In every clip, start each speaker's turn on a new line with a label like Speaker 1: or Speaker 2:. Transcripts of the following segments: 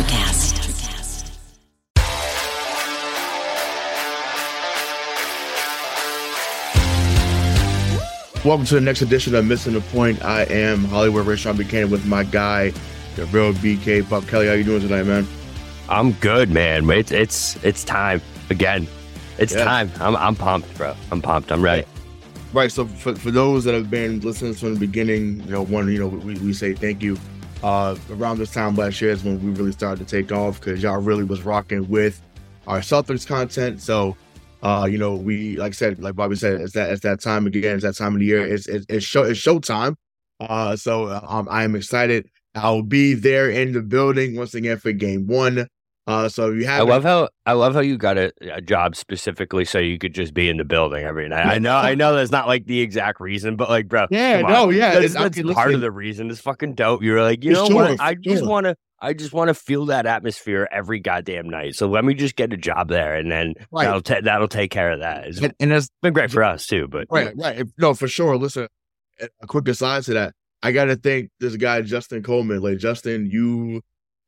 Speaker 1: Electrocast.
Speaker 2: Welcome to the next edition of Missing the Point. I am Hollywood Ray Sean Buchanan with my guy, the real BK Pup Kelly. How you doing tonight, man?
Speaker 3: I'm good, man. It's it's it's time again. It's
Speaker 2: Yeah.
Speaker 3: time. I'm I'm pumped, bro. I'm pumped. I'm ready.
Speaker 2: Right. So for, for those that have been listening from the beginning, you know, one, you know, we, we say thank you. Uh, around this time last year is when we really started to take off because y'all really was rocking with our Celtics content. So, uh, you know, we like I said, like Bobby said, it's that it's that time again. It's that time of the year. It's it's, it's show it's showtime. Uh, so um, I am excited. I'll be there in the building once again for game one. Uh, so you
Speaker 3: I love how I love how you got a, a job specifically so you could just be in the building every night. I know I know that's not like the exact reason, but like, bro,
Speaker 2: Yeah, no, yeah,
Speaker 3: that's,
Speaker 2: it's-
Speaker 3: that's part of the reason. It's fucking dope. You're like, you know
Speaker 2: sure,
Speaker 3: what? I just
Speaker 2: sure.
Speaker 3: want to. I just want to feel that atmosphere every goddamn night. So let me just get a job there, and then
Speaker 2: Right.
Speaker 3: that'll ta- that'll take care of that. It's
Speaker 2: and, and that's
Speaker 3: been great for us too, but
Speaker 2: Right, right. No, for sure. Listen, a a quick aside to that, I got to thank this guy, Justin Coleman. Like, Justin, you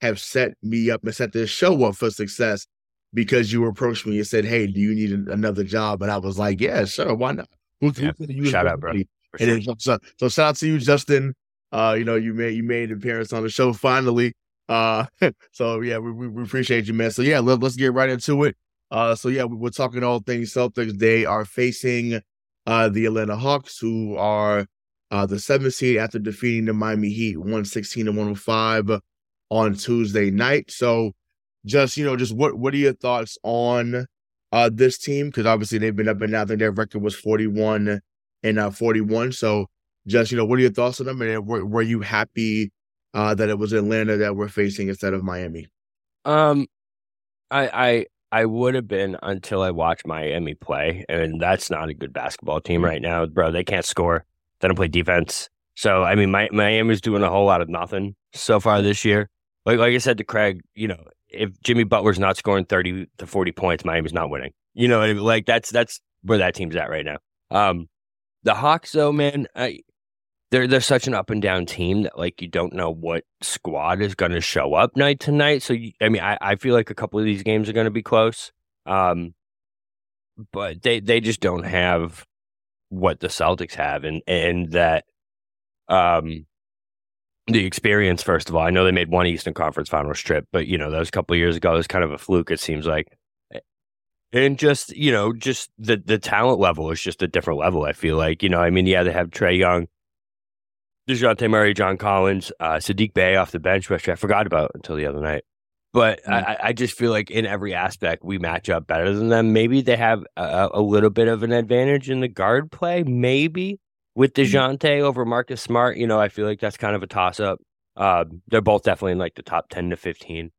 Speaker 2: have set me up and set this show up for success because you approached me and said, Hey, do you need another job? And I was like, Yeah, sure. Why not? Who, who
Speaker 3: Yeah,
Speaker 2: use
Speaker 3: shout out, bro. Sure.
Speaker 2: then, so, so shout out to you, Justin. Uh, you know, you made you made an appearance on the show finally. Uh, so yeah, we, we, appreciate you, man. So yeah, let, let's get right into it. Uh, so yeah, we, we're talking all things Celtics. They are facing uh the Atlanta Hawks, who are uh the seventh seed after defeating the Miami Heat, one sixteen to one hundred five on Tuesday night. So just you know, just what what are your thoughts on uh this team? Because obviously they've been up and down. I think their record was forty one and uh, 41. So just, you know, what are your thoughts on them? And were, were you happy uh, that it was Atlanta that we're facing instead of Miami?
Speaker 3: Um, I I I would have been until I watched Miami play, and that's not a good basketball team right now, bro. They can't score. They don't play defense. So I mean, my, Miami's doing a whole lot of nothing so far this year. Like like I said to Craig, you know, if Jimmy Butler's not scoring thirty to forty points, Miami's not winning. You know, like that's that's where that team's at right now. Um, the Hawks, though, man, I they're they're such an up and down team that like you don't know what squad is going to show up night to night. So you, I mean, I, I feel like a couple of these games are going to be close, um, but they they just don't have what the Celtics have, and and that um the experience. First of all, I know they made one Eastern Conference Finals trip, but you know that was a couple of years ago. It was kind of a fluke. It seems like. And just you know, just the the talent level is just a different level. I feel like you know, I mean, yeah, they have Trae Young, Dejounte Murray, John Collins, uh, Saddiq Bey off the bench, which I forgot about until the other night. But I I, I just feel like in every aspect we match up better than them. Maybe they have a, a little bit of an advantage in the guard play, maybe with Dejounte over Marcus Smart. You know, I feel like that's kind of a toss up. Uh, they're both definitely in like the top ten to fifteen,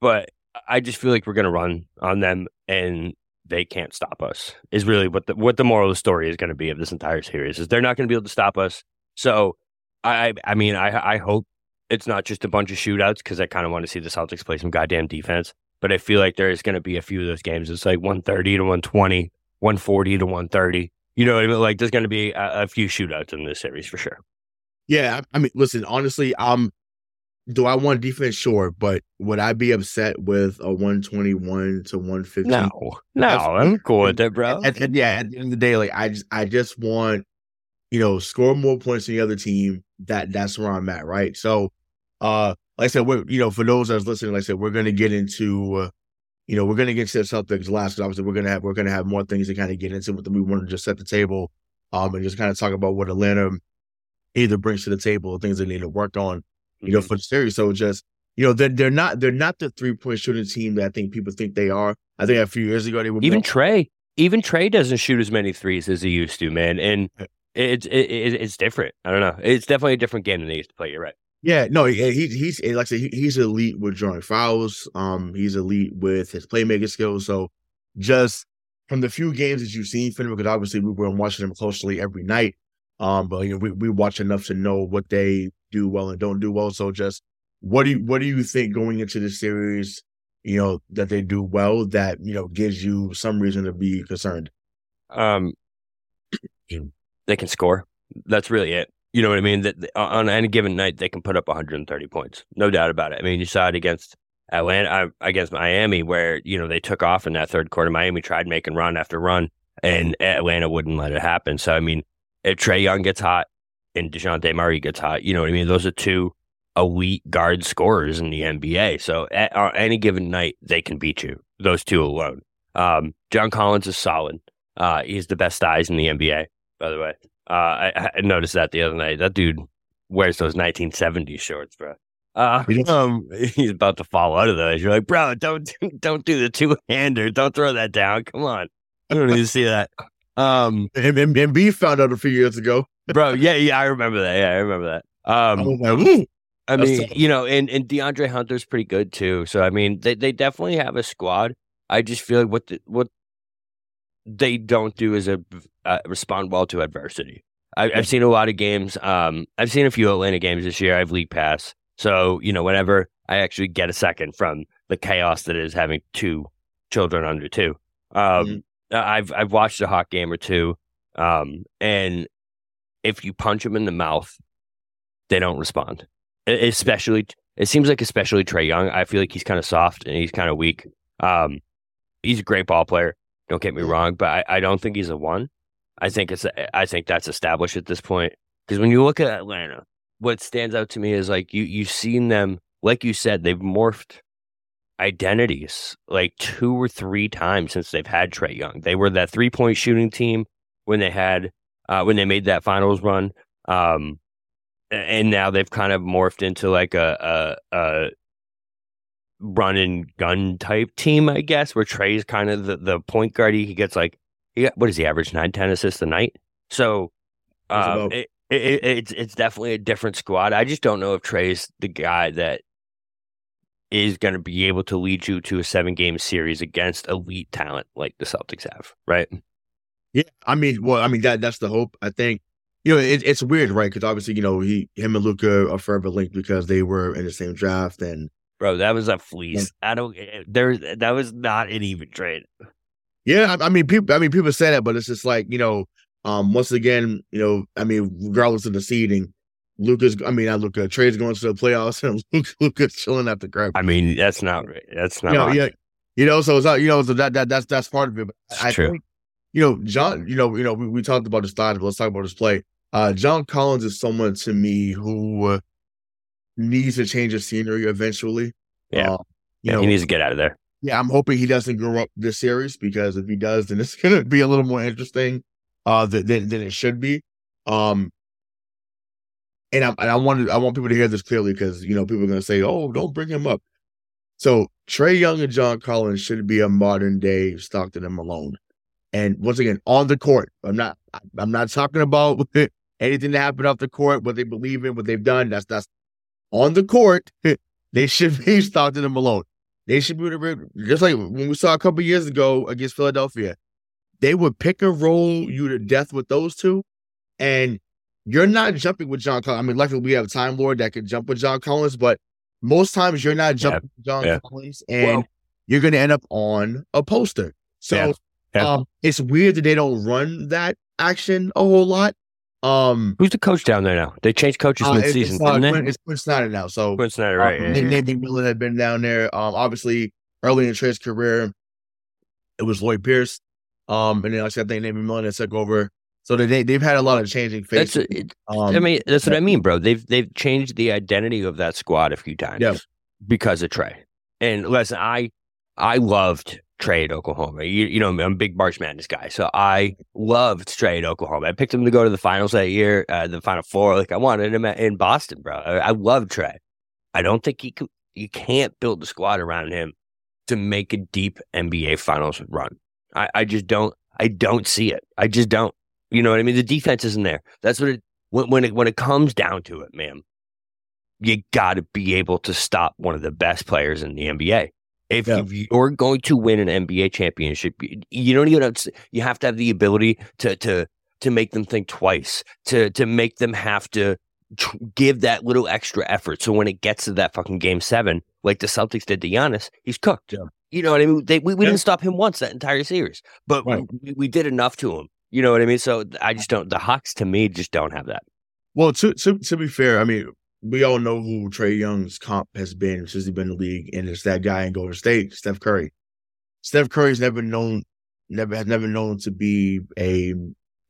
Speaker 3: but I just feel like we're gonna run on them and they can't stop us. Is really what the what the moral of the story is going to be of this entire series. Is they're not going to be able to stop us. So I I mean I I hope it's not just a bunch of shootouts because I kind of want to see the Celtics play some goddamn defense. But I feel like there is going to be a few of those games. It's like 130 to 120, 140 to 130. You know what I mean? Like there's going to be a, a few shootouts in this series for sure.
Speaker 2: Yeah, I, mean, listen, honestly, um, do I want defense? Sure, but would I be upset with a 121 to 115?
Speaker 3: No, no, I'm cool with it, bro.
Speaker 2: At, at- yeah, at the end of the day, like I just I just want, you know, score more points than the other team. That that's where I'm at, right? So uh like I said, we're you know, for those that's listening, like I said, we're gonna get into uh, you know, we're gonna get to the Celtics last because obviously we're gonna have we're gonna have more things to kind of get into with them. We want to just set the table um and just kind of talk about what Atlanta either brings to the table or things they need to work on, you know,
Speaker 3: Mhm.
Speaker 2: for the series. So just you know, they're they're not they're not the three point shooting team that I think people think they are. I think a few years ago they were
Speaker 3: even
Speaker 2: more-
Speaker 3: Trae, even Trae doesn't shoot as many threes as he used to, man. And it's it, it, it's different. I don't know. It's definitely a different game than they used to play. You're right.
Speaker 2: Yeah, no, he, he he's like I said, he's elite with drawing fouls. Um, he's elite with his playmaking skills. So, just from the few games that you've seen from him, because obviously we were watching him closely every night. Um, but you know, we we watch enough to know what they do well and don't do well. So, just what do you what do you think going into the series? You know that they do well that you know gives you some reason to be concerned.
Speaker 3: Um, they can score. That's really it. You know what I mean? That on any given night they can put up 130 points, no doubt about it. I mean, you saw it against Atlanta uh, against Miami, where you know they took off in that third quarter. Miami tried making run after run, and Atlanta wouldn't let it happen. So I mean, if Trae Young gets hot and Dejounte Murray gets hot, you know what I mean. Those are two elite guard scorers in the NBA. So at, on any given night, they can beat you. Those two alone. Um, John Collins is solid. Uh, he's the best eyes in the NBA, by the way. Uh, I, I, noticed that the other night. That dude wears those 1970s shorts, bro. Uh, um, he's about to fall out of those. You're like, bro, don't don't do the two hander. Don't throw that down. Come on. I don't need to see that. Um,
Speaker 2: and, and, and B found out a few years ago,
Speaker 3: bro. Yeah, yeah, I remember that. Yeah, I remember that. Um, I mean, you know, and, and DeAndre Hunter's pretty good too. So I mean, they, they definitely have a squad. I just feel like what the, what they don't do is a, uh, respond well to adversity. I, have seen a lot of games. Um, I've seen a few Atlanta games this year. I've league pass, so you know, whenever I actually get a second from the chaos that is having two children under two, um, mm-hmm. I've I've watched a hot game or two, um, and if you punch them in the mouth, they don't respond especially it seems like especially Trae Young. I feel like he's kind of soft and he's kind of weak. Um, he's a great ball player. Don't get me wrong, but I, I don't think he's a one. I think it's I think that's established at this point because when you look at Atlanta, what stands out to me is like you you've seen them like you said they've morphed identities like two or three times since they've had Trae Young. They were that three point shooting team when they had uh, when they made that finals run. Um, and now they've kind of morphed into like a, a, a run and gun type team, I guess, where Trae's kind of the, the point guard. He gets like, he got, what does he average? Nine, 10 assists a night. So um, it, it, it's, it's definitely a different squad. I just don't know if Trae's the guy that is going to be able to lead you to a seven game series against elite talent like the Celtics have, right?
Speaker 2: Yeah. I mean, well, I mean, that that's the hope. I think you know, it, it's weird, right? Because obviously, you know, he, him and Luka are forever linked because they were in the same draft, and
Speaker 3: bro, that was a fleece. I don't. Eh, there, that was not an even trade.
Speaker 2: Yeah, I, I, mean, people. I mean, people say that, but it's just like you know, um, once again, you know, I mean, regardless of the seeding, Luka's. I mean, I look at Trae's going to the playoffs, and Luka, Luka's chilling at the crib.
Speaker 3: I mean, that's not. That's not.
Speaker 2: You know, yeah, you know, so it's not. You know, so that that that's that's part of it. But I true. think, you know, John. You know, you know, we, we talked about his style, but let's talk about his play. Uh, John Collins is someone to me who uh, needs to change the scenery eventually.
Speaker 3: Yeah, uh, yeah, know, he needs to get out of there.
Speaker 2: Yeah, I'm hoping he doesn't grow up this series because if he does, then it's going to be a little more interesting uh, than, than, it should be. Um, and I, and I want I want people to hear this clearly because you know people are going to say, "Oh, don't bring him up." So Trae Young and John Collins should be a modern day Stockton and Malone. And once again, on the court, I'm not I'm not talking about anything that happened off the court, what they believe in, what they've done. That's that's on the court. they should be Stockton and Malone. They should be able to rig just like when we saw a couple years ago against Philadelphia. They would pick and roll you to death with those two, and you're not jumping with John Collins. I mean, luckily we have a Time Lord that can jump with John Collins, but most times you're not jumping yeah. with John yeah. Collins, and well, you're going to end up on a poster. So yeah. Yeah. Um, it's weird that they don't run that action a whole lot. Um,
Speaker 3: Who's the coach down there now? They changed coaches uh, mid-season, it's, uh,
Speaker 2: didn't they? It's Quin Snyder now. So
Speaker 3: Quin Snyder, right? Um,
Speaker 2: yeah. Nate had been down there. Um, obviously early in Trae's career, it was Lloyd Pierce. Um, and then like I think Nate McMillan took over. So they they've had a lot of changing faces.
Speaker 3: That's um, I mean, that's what I mean, bro. They've they've changed the identity of that squad a few times yeah. because of Trae. And listen, I I loved Trae at Oklahoma. You, you know, I'm a big March Madness guy, so I loved trade Oklahoma. I picked him to go to the finals that year, uh, the Final Four. Like I wanted him in Boston, bro. I, I love Trae. I don't think he could. You can't build a squad around him to make a deep NBA Finals run. I, I just don't. I don't see it. I just don't. You know what I mean? The defense isn't there. That's what it. When, when it when it comes down to it, man, you got to be able to stop one of the best players in the NBA. If yeah. you're going to win an NBA championship, you don't even have to, you have to have the ability to to to make them think twice, to to make them have to give that little extra effort. So when it gets to that fucking game seven, like the Celtics did to Giannis, he's cooked. Yeah. You know what I mean? They, we, we yeah. didn't stop him once that entire series, but right. we, we did enough to him. You know what I mean? So I just don't. The Hawks to me just don't have that.
Speaker 2: Well, to to to be fair, I mean, we all know who Trae Young's comp has been since he's been in the league, and it's that guy in Golden State, Steph Curry. Steph Curry's never known, never has never known to be a,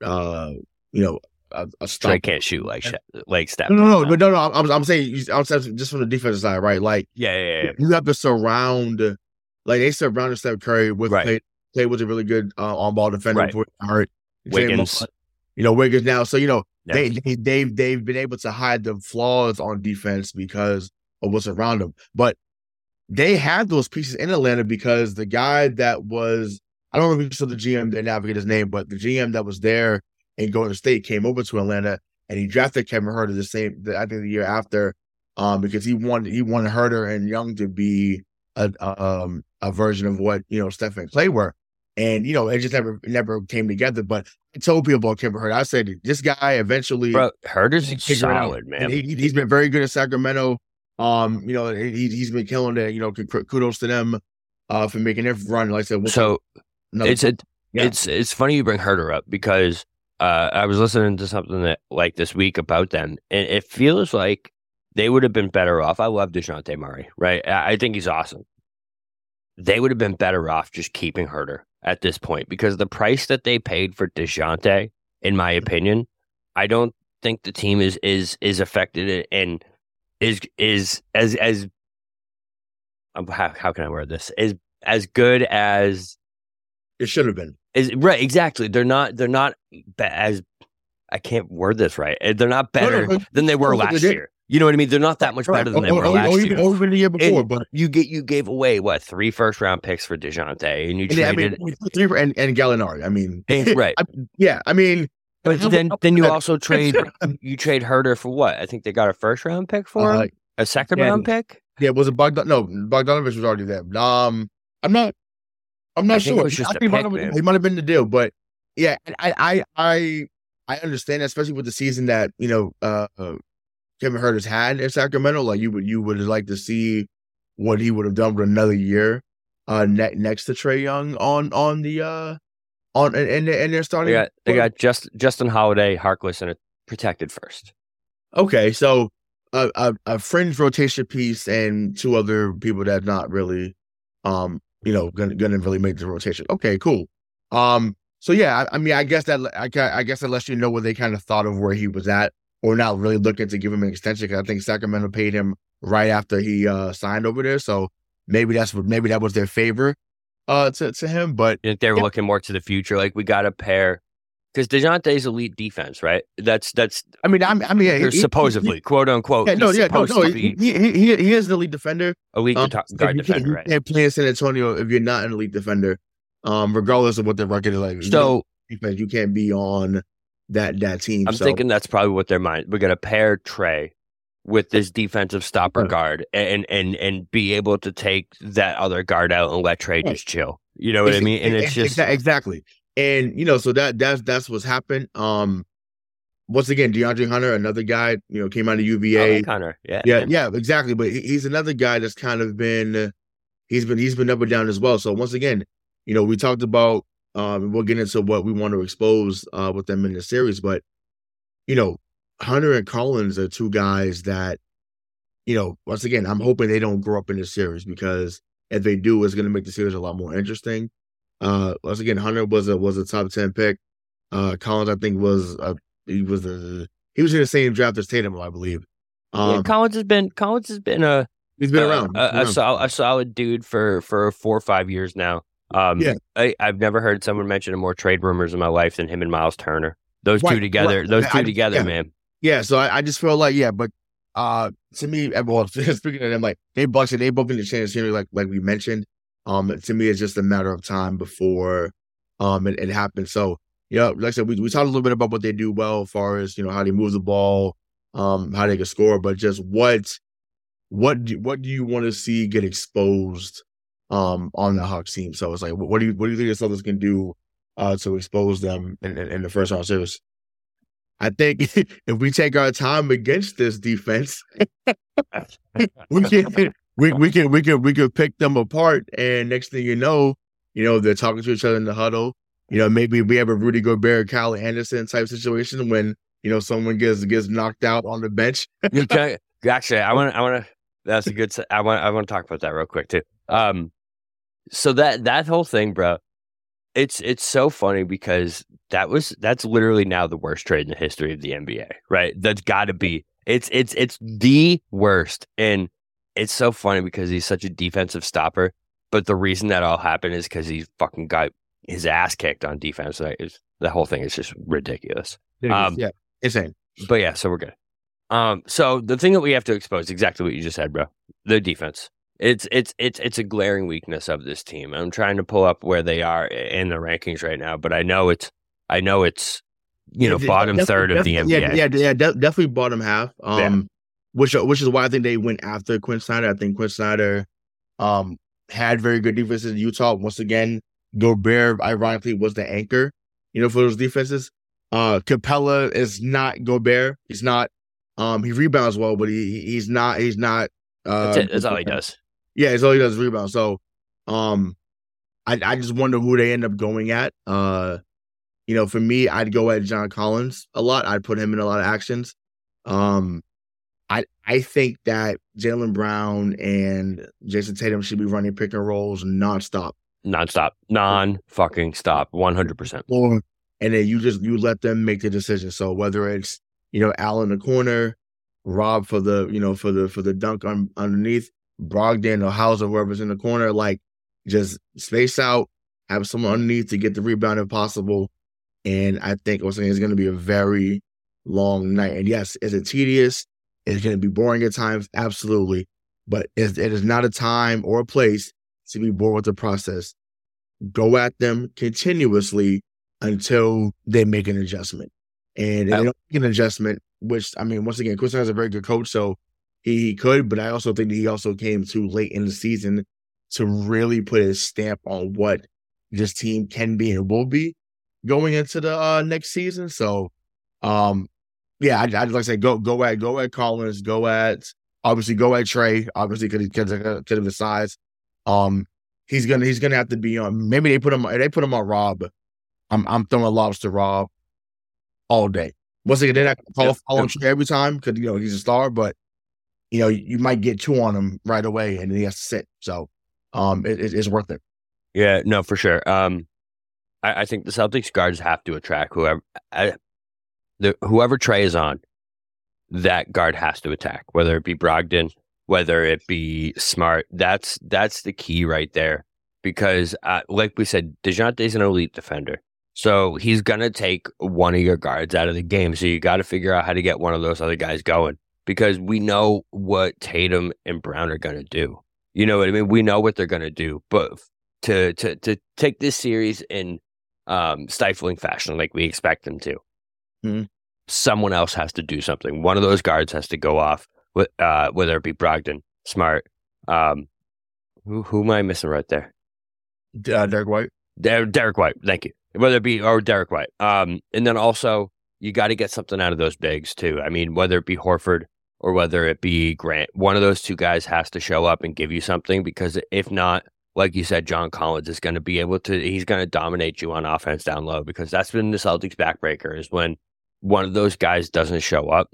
Speaker 2: uh, you know, a, a stop.
Speaker 3: Trae can't shoot like like Steph.
Speaker 2: No, no, no, no, no. I'm, I'm saying, I'm saying just from the defensive side, right? Like,
Speaker 3: yeah, yeah, yeah.
Speaker 2: you have to surround, like they surrounded Steph Curry with
Speaker 3: Right.
Speaker 2: Clay. Clay was a really good uh, on ball defender
Speaker 3: Right.
Speaker 2: hurt.
Speaker 3: Wiggins.
Speaker 2: You know, Wiggins now. So you know,
Speaker 3: Yeah.
Speaker 2: they, they they've they've been able to hide the flaws on defense because of what's around them. But they had those pieces in Atlanta because the guy that was I don't know if you saw the GM there now, I forget his name, but the GM that was there in Golden State came over to Atlanta and he drafted Kevin Huerter the same the, I think the year after, um, because he wanted he wanted Huerter and Young to be a um a version of what you know Steph and Clay were. And you know, it just never never came together. But told people about Kevin Huerter. I said this guy eventually
Speaker 3: Bro, Huerter's
Speaker 2: figure it out.
Speaker 3: solid, man.
Speaker 2: He, he's been very good at Sacramento. Um, you know, he, he's been killing it. You know, kudos to them uh, for making their run. Like I said,
Speaker 3: so it's a
Speaker 2: Yeah.
Speaker 3: it's it's funny you bring Huerter up because uh, I was listening to something that like this week about them, and it feels like they would have been better off. I love Dejounte Murray, right? I, I think he's awesome. They would have been better off just keeping Huerter at this point because the price that they paid for Dejounte, in my opinion, I don't think the team is is is affected and is is as as um, how, how can I word this is as good as
Speaker 2: it should have been.
Speaker 3: is right, exactly. They're not. They're not ba- as. I can't word this right. They're not
Speaker 2: No, no,
Speaker 3: better than they were last
Speaker 2: they-
Speaker 3: year. You know what I mean? They're not that much better than they
Speaker 2: Or-
Speaker 3: were
Speaker 2: or-
Speaker 3: last
Speaker 2: or
Speaker 3: year.
Speaker 2: even, or even the year before.
Speaker 3: And
Speaker 2: but
Speaker 3: you get you gave away what three first round picks for Dejounte, and you
Speaker 2: and, I
Speaker 3: traded
Speaker 2: mean, three for- and and Gallinari. I mean,
Speaker 3: and- right.
Speaker 2: I- yeah. I mean,
Speaker 3: But then then you also trade you trade Huerter for what? I think they got a first round pick for
Speaker 2: uh,
Speaker 3: him, a second
Speaker 2: yeah.
Speaker 3: round pick.
Speaker 2: yeah, was it Bogdan? No, Bogdanovic was already there. Um, I'm not. I'm not
Speaker 3: I it
Speaker 2: sure.
Speaker 3: just
Speaker 2: I he might have-
Speaker 3: man.
Speaker 2: he might have been the deal, but yeah, I I I I understand, that, especially with the season that you know uh, uh Hurt Huerter's had in Sacramento. Like you would you would like to see what he would have done with another year uh ne- next to Trae Young on on the uh on and and, and they're
Speaker 3: They
Speaker 2: starting.
Speaker 3: got they got just Justin Holiday, Harkless, and a protected first.
Speaker 2: Okay, so a, a a fringe rotation piece and two other people that not really, um, you know, gonna gonna really make the rotation. Okay, cool. Um, so yeah, I, I mean, I guess that I, I guess that lets you know what they kind of thought of where he was at, or not really looking to give him an extension. Because I think Sacramento paid him right after he uh signed over there, so maybe that's what maybe that was their favor, uh, to to him. But
Speaker 3: they were
Speaker 2: Yeah.
Speaker 3: looking more to the future. Like we got a pair because Dejounte's elite defense, right? That's that's
Speaker 2: I mean, I, I mean, yeah, he- he-
Speaker 3: supposedly, quote unquote.
Speaker 2: yeah, no, yeah, no, no, he, he, he, he is the lead defender.
Speaker 3: elite
Speaker 2: Um,
Speaker 3: guard
Speaker 2: you
Speaker 3: defender,
Speaker 2: you
Speaker 3: right?
Speaker 2: can't play in San Antonio if you're not an elite defender, um, regardless of what the record is like. You
Speaker 3: So
Speaker 2: don't defense, you can't be on that that team.
Speaker 3: I'm
Speaker 2: so,
Speaker 3: thinking that's probably what their mind. We're gonna pair Trae with this defensive stopper
Speaker 2: Right.
Speaker 3: guard and and and be able to take that other guard out and let Trae
Speaker 2: Right.
Speaker 3: just chill. You know what I mean? And it's just
Speaker 2: exa- exactly, and you know, so that that's that's what's happened. Um, once again, DeAndre Hunter, another guy, you know, came out of UVA.
Speaker 3: like Hunter. Yeah,
Speaker 2: yeah, yeah, exactly. But he's another guy that's kind of been, he's been he's been up and down as well. So once again, you know, we talked about, um, we'll get into what we want to expose uh with them in the series, but you know, Hunter and Collins are two guys that, you know, once again, I'm hoping they don't grow up in this series because if they do, it's going to make the series a lot more interesting. Uh, once again, Hunter was a was a top ten pick. Uh, Collins, I think, was a he was a he was in the same draft as Tatum, I believe.
Speaker 3: Yeah,
Speaker 2: Um,
Speaker 3: Collins has been Collins has been a
Speaker 2: he's been around.
Speaker 3: a, a,
Speaker 2: around.
Speaker 3: sol- a solid dude for for four or five years now. Um,
Speaker 2: Yeah.
Speaker 3: I, I've never heard someone mention more trade rumors in my life than him and Myles Turner. Those
Speaker 2: Right,
Speaker 3: two together,
Speaker 2: right.
Speaker 3: those two
Speaker 2: I-
Speaker 3: together,
Speaker 2: yeah.
Speaker 3: man.
Speaker 2: Yeah, so I, I just feel like yeah, but uh to me, eh, well, speaking of them, like they Bucks and they both in the chance here, like like we mentioned. Um, to me, it's just a matter of time before um it, it happens. So yeah, like I said, we, we talked a little bit about what they do well, as far as you know how they move the ball, um, how they can score, but just what what do, what do you want to see get exposed um on the Hawks team? So it's like, what, do you what do you think the Celtics can do uh to expose them in, in, in the first round series? I think if we take our time against this defense, we can we, we can we can we can pick them apart. And next thing you know, you know they're talking to each other in the huddle. You know, maybe we have a Rudy Gobert, Kyle Anderson type situation when you know someone gets gets knocked out on the bench.
Speaker 3: Can, Actually, I want I want to. That's a good. I want I want to talk about that real quick too. Um, so that that whole thing, bro, it's it's so funny because that was that's literally now the worst trade in the history of the NBA, right? That's got to be. It's it's it's the worst, and it's so funny because he's such a defensive stopper. But the reason that all happened is because he fucking got his ass kicked on defense. Like, the whole thing is just ridiculous.
Speaker 2: Um, yeah, insane.
Speaker 3: But yeah, so we're good. Um, so the thing that we have to expose exactly what you just said, bro. The defense. It's it's it's it's a glaring weakness of this team. I'm trying to pull up where they are in the rankings right now, but I know it's I know it's you know bottom third of the NBA.
Speaker 2: Yeah, yeah, yeah, de- definitely bottom half. Um, yeah. which which is why I think they went after Quin Snyder. I think Quin Snyder, um, had very good defenses in Utah. Once again, Gobert ironically was the anchor, you know, for those defenses. Uh, Capela is not Gobert. He's not. Um, he rebounds well, but he he's not. He's not.
Speaker 3: Uh, that's, it. that's all he does.
Speaker 2: Yeah, it's all he does is rebound. So, um, I I just wonder who they end up going at. Uh, you know, for me, I'd go at John Collins a lot. I'd put him in a lot of actions. Um, I I think that Jaylen Brown and Jayson Tatum should be running pick and rolls nonstop.
Speaker 3: Nonstop, non fucking stop, one hundred percent.
Speaker 2: Or and then you just you let them make the decision. So whether it's you know Al in the corner, Rob for the you know for the for the dunk on underneath, Brogdon or Hauser, whoever's in the corner, like just space out, have someone underneath to get the rebound if possible. And I think also it's going to be a very long night. And yes, is it tedious? Is going to be boring at times? Absolutely. But it is not a time or a place to be bored with the process. Go at them continuously until they make an adjustment. And if they don't make an adjustment, which I mean, once again, Chris has a very good coach, so he could, but I also think he also came too late in the season to really put his stamp on what this team can be and will be going into the uh, next season. So, um, yeah, I'd, I'd like to say go go at go at Collins, go at obviously go at Trae, obviously because of the size. Um, he's gonna he's gonna have to be on. Maybe they put him they put him on Rob. I'm I'm throwing lobs to Rob all day. Once again, they're not gonna call, call him Trae every time because you know he's a star, but you know, you might get two on him right away and he has to sit. So um, it, it's worth it.
Speaker 3: Yeah, no, for sure. Um, I, I, think the Celtics guards have to attract whoever, I, the, whoever Trae is on, that guard has to attack, whether it be Brogdon, whether it be Smart. That's that's the key right there. Because, uh, like we said, Dejounte's an elite defender. So he's going to take one of your guards out of the game. So you got to figure out how to get one of those other guys going because we know what Tatum and Brown are going to do. You know what I mean? We know what they're going to do, but to to to take this series in um, stifling fashion like we expect them to, mm-hmm. someone else has to do something. One of those guards has to go off, with, uh, whether it be Brogdon, Smart. Um, who who am I missing right there?
Speaker 2: Uh, Derrick White.
Speaker 3: Der- Derrick White. Thank you. Whether it be or Derrick White. Um, and then also you got to get something out of those bigs too. I mean, whether it be Horford or whether it be Grant. One of those two guys has to show up and give you something because if not, like you said, John Collins is going to be able to, he's going to dominate you on offense down low because that's been the Celtics backbreaker is when one of those guys doesn't show up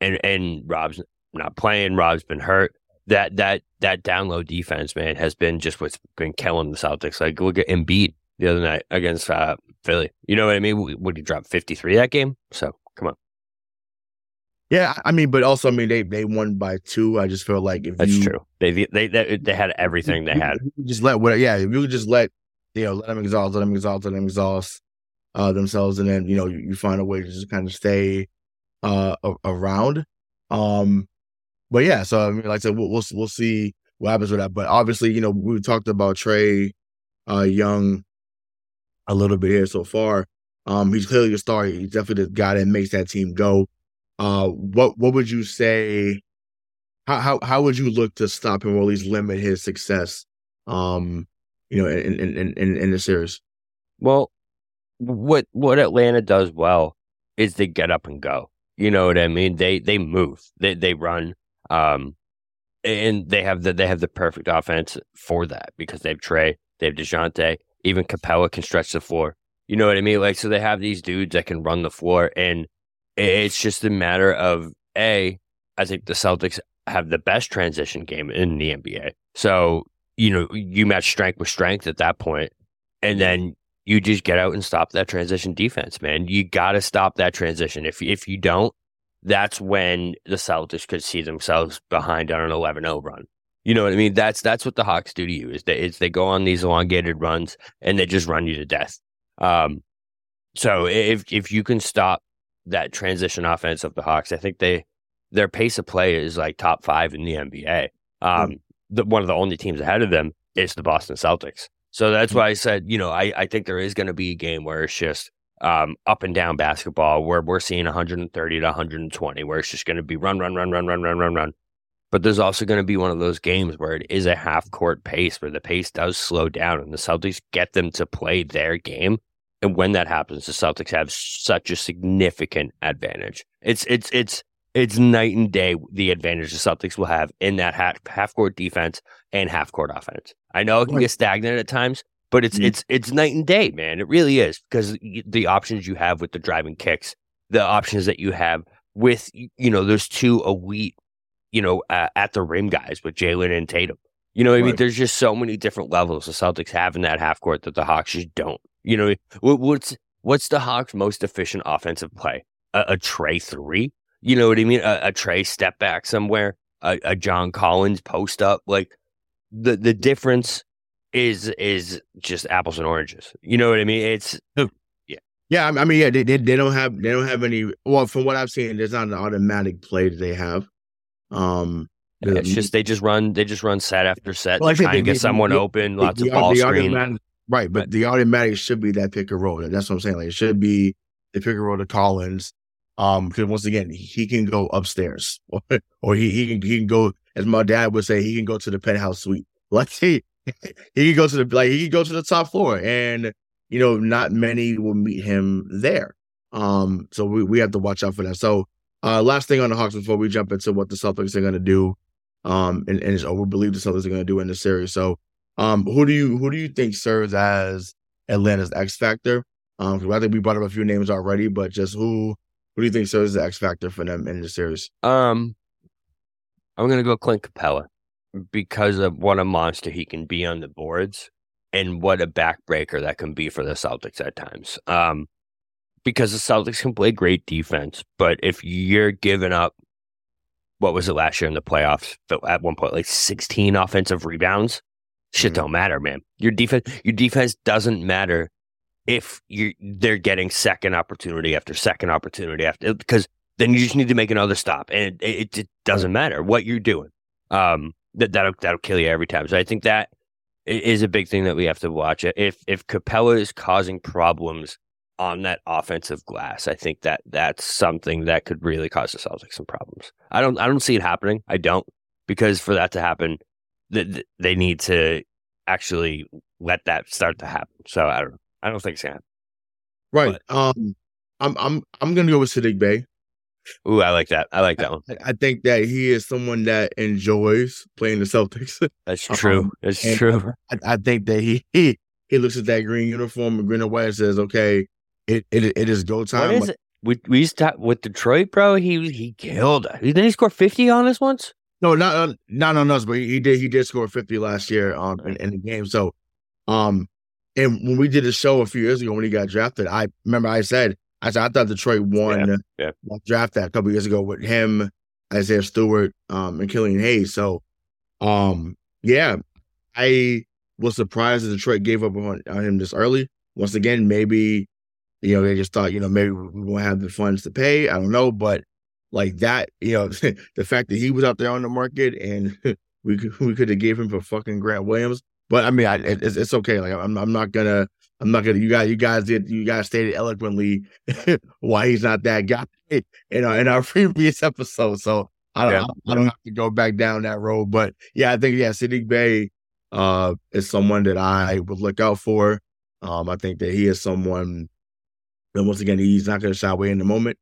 Speaker 3: and, and Rob's not playing, Rob's been hurt. That, that, that down low defense, man, has been just what's been killing the Celtics. Like, look at Embiid the other night against uh, Philly. You know what I mean? Would he drop 53 that game? So come on.
Speaker 2: Yeah, I mean, but also, I mean, they they won by two. I just feel like if
Speaker 3: that's
Speaker 2: you,
Speaker 3: true, they, they they they had everything they had.
Speaker 2: Just let what, yeah, if you just let you know, let them exhaust, let them exhaust, let them exhaust uh, themselves, and then you know you, you find a way to just kind of stay uh around. Um, but yeah, so I mean, like I said, we'll we'll, we'll see what happens with that. But obviously, you know, we talked about Trae uh, Young a little bit here so far. Um, he's clearly a star. He's definitely the guy that makes that team go. Uh, what what would you say? How how how would you look to stop him or at least limit his success? Um, you know, in in in, in the series.
Speaker 3: Well, what what Atlanta does well is they get up and go. You know what I mean? They they move. They they run. Um, and they have the they have the perfect offense for that because they have Trae, they have Dejounte, even Capela can stretch the floor. You know what I mean? Like so they have these dudes that can run the floor and it's just a matter of a I think the Celtics have the best transition game in the NBA. So, you know, you match strength with strength at that point, and then you just get out and stop that transition defense, man. You got to stop that transition. If if you don't, that's when the Celtics could see themselves behind on an 11-0 run. You know what I mean? That's that's what the Hawks do to you is they is they go on these elongated runs and they just run you to death. Um, so if if you can stop that transition offense of the Hawks, I think they their pace of play is like top five in the NBA. Um, mm. the, one of the only teams ahead of them is the Boston Celtics. So that's mm. why I said, you know, I, I think there is going to be a game where it's just um, up and down basketball where we're seeing 130 to 120, where it's just going to be run, run, run, run, run, run, run, run. But there's also going to be one of those games where it is a half court pace, where the pace does slow down and the Celtics get them to play their game. And when that happens, the Celtics have such a significant advantage. It's it's it's it's night and day the advantage the Celtics will have in that half, half court defense and half court offense. I know it can get stagnant at times, but it's mm-hmm. it's it's night and day, man. It really is because the options you have with the driving kicks, the options that you have with you know those two elite, you know, uh, at the rim guys with Jaylen and Tatum. You know, I mean, there's just so many different levels the Celtics have in that half court that the Hawks just don't. You know, what's what's the Hawks' most efficient offensive play? A, a Trae three you know what I mean? A, a Trae step back somewhere, a, a John Collins post up. Like the the difference is is just apples and oranges. You know what I mean? It's
Speaker 2: yeah, yeah. I mean, yeah, they, they, they don't have they don't have any. Well, from what I've seen, there's not an automatic play that they have. Um,
Speaker 3: it's just they just run they just run set after set, well, try and get someone the, open, lots the, of ball screen.
Speaker 2: Right, but the automatic should be that pick and roll. That's what I'm saying. Like it should be the pick and roll to Collins um, because once again, he can go upstairs, or, or he he can he can go, as my dad would say, he can go to the penthouse suite. Like he he can go to the like he can go to the top floor, and you know, not many will meet him there. Um, so we we have to watch out for that. So, uh, last thing on the Hawks before we jump into what the Celtics are going to do, um, and and or we believe the Celtics are going to do in the series. So, um, who do you who do you think serves as Atlanta's X factor? Um, I think we brought up a few names already, but just who who do you think serves as the X factor for them in the series?
Speaker 3: Um, I'm gonna go Clint Capela because of what a monster he can be on the boards and what a backbreaker that can be for the Celtics at times. Um, because the Celtics can play great defense, but if you're giving up, what was it last year in the playoffs? At one point, like 16 offensive rebounds, shit mm-hmm. don't matter, man. Your defense, your defense doesn't matter if you they're getting second opportunity after second opportunity after because then you just need to make another stop and it, it, it doesn't matter what you're doing. Um that that'll that'll kill you every time. So i think that is a big thing that we have to watch. If if capela is causing problems on that offensive glass i think that that's something that could really cause the celtics some problems. I don't i don't see it happening. I don't because for that to happen th- they need to actually let that start to happen so i don't I don't think so.
Speaker 2: Right. But, um, I'm I'm I'm gonna go with Saddiq Bey.
Speaker 3: Ooh, I like that. I like that one.
Speaker 2: I, I, think that he is someone that enjoys playing the Celtics.
Speaker 3: That's true. Um, That's true.
Speaker 2: I, I, think that he, he he looks at that green uniform and green and white and says, "Okay, it it, it is go time."
Speaker 3: What is it? We we used to with Detroit, bro. He he killed. Didn't he score fifty on us once?
Speaker 2: No, not uh, not on us, but he, he did he did score fifty last year um in, in the game. So, um, and when we did a show a few years ago when he got drafted, I remember I said, I said I thought Detroit won yeah, yeah. draft that a couple years ago with him, Isaiah Stewart, um, and Killian Hayes. So, um, yeah, I was surprised that Detroit gave up on, on him this early. Once again, maybe you know they just thought you know maybe we won't have the funds to pay. I don't know, but like that, you know, the fact that he was out there on the market and we could, we could have gave him for fucking Grant Williams but I mean, I, it's, it's okay. Like I'm, I'm not gonna, I'm not gonna. You guys, you guys did, you guys stated eloquently why he's not that guy. You know, in our previous episode. So I don't, yeah. I don't have to go back down that road. But yeah, I think yeah, Saddiq Bey uh, is someone that I would look out for. Um, I think that he is someone that once again he's not going to shy away in the moment.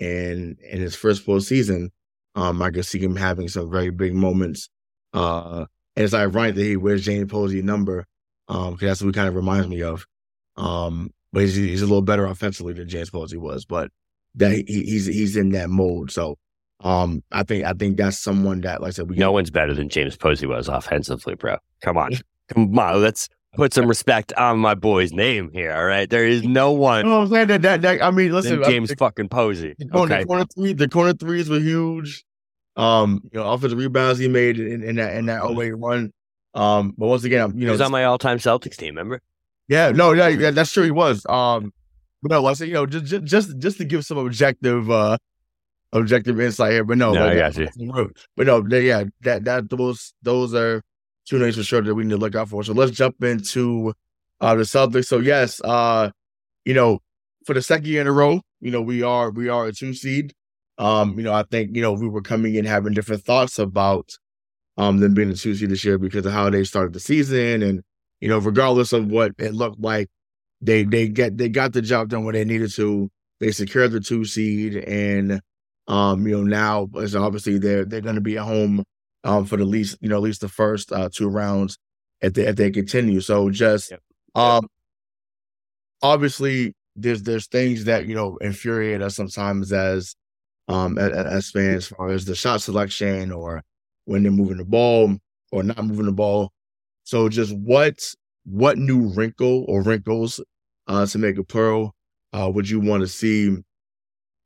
Speaker 2: And in his first full season, um, I can see him having some very big moments. Uh, and it's ironic that he wears James Posey number, um, because that's what he kind of reminds me of. Um, but he's he's a little better offensively than James Posey was, but that he, he's he's in that mold. So Um, I think I think that's someone that, like I said, we
Speaker 3: no one's better than James Posey was offensively, bro. Come on, come on, let's put some respect on my boy's name here. All right, there is no one.
Speaker 2: You know I'm saying? That, that, that I mean, listen,
Speaker 3: James
Speaker 2: I,
Speaker 3: fucking Posey.
Speaker 2: The corner,
Speaker 3: Okay,
Speaker 2: the corner three, the corner threes were huge. Um, you know, offensive rebounds he made in, in that in that 08 run. Um, but once again, you know, he
Speaker 3: was on my all-time Celtics team. Remember?
Speaker 2: yeah, no, yeah, yeah, that's true. He was. Um, but no, I said, you know, just, just just just to give some objective uh objective insight here. But no,
Speaker 3: No, I
Speaker 2: like,
Speaker 3: got you.
Speaker 2: But no, yeah, that that those those are two names for sure that we need to look out for. So let's jump into uh the Celtics. So yes, uh, you know, for the second year in a row, you know, we are we are a two seed. Um, you know, I think, you know, we were coming in having different thoughts about um them being a two seed this year because of how they started the season and you know, regardless of what it looked like, they they get they got the job done when they needed to. They secured the two seed and um, you know, now as obviously they're they're gonna be at home um for the least, you know, at least the first uh two rounds if they if they continue. So just
Speaker 3: Yep.
Speaker 2: um obviously there's there's things that, you know, infuriate us sometimes as um as, as fans as far as the shot selection or when they're moving the ball or not moving the ball. So just what what new wrinkle or wrinkles uh to make a pearl uh would you want to see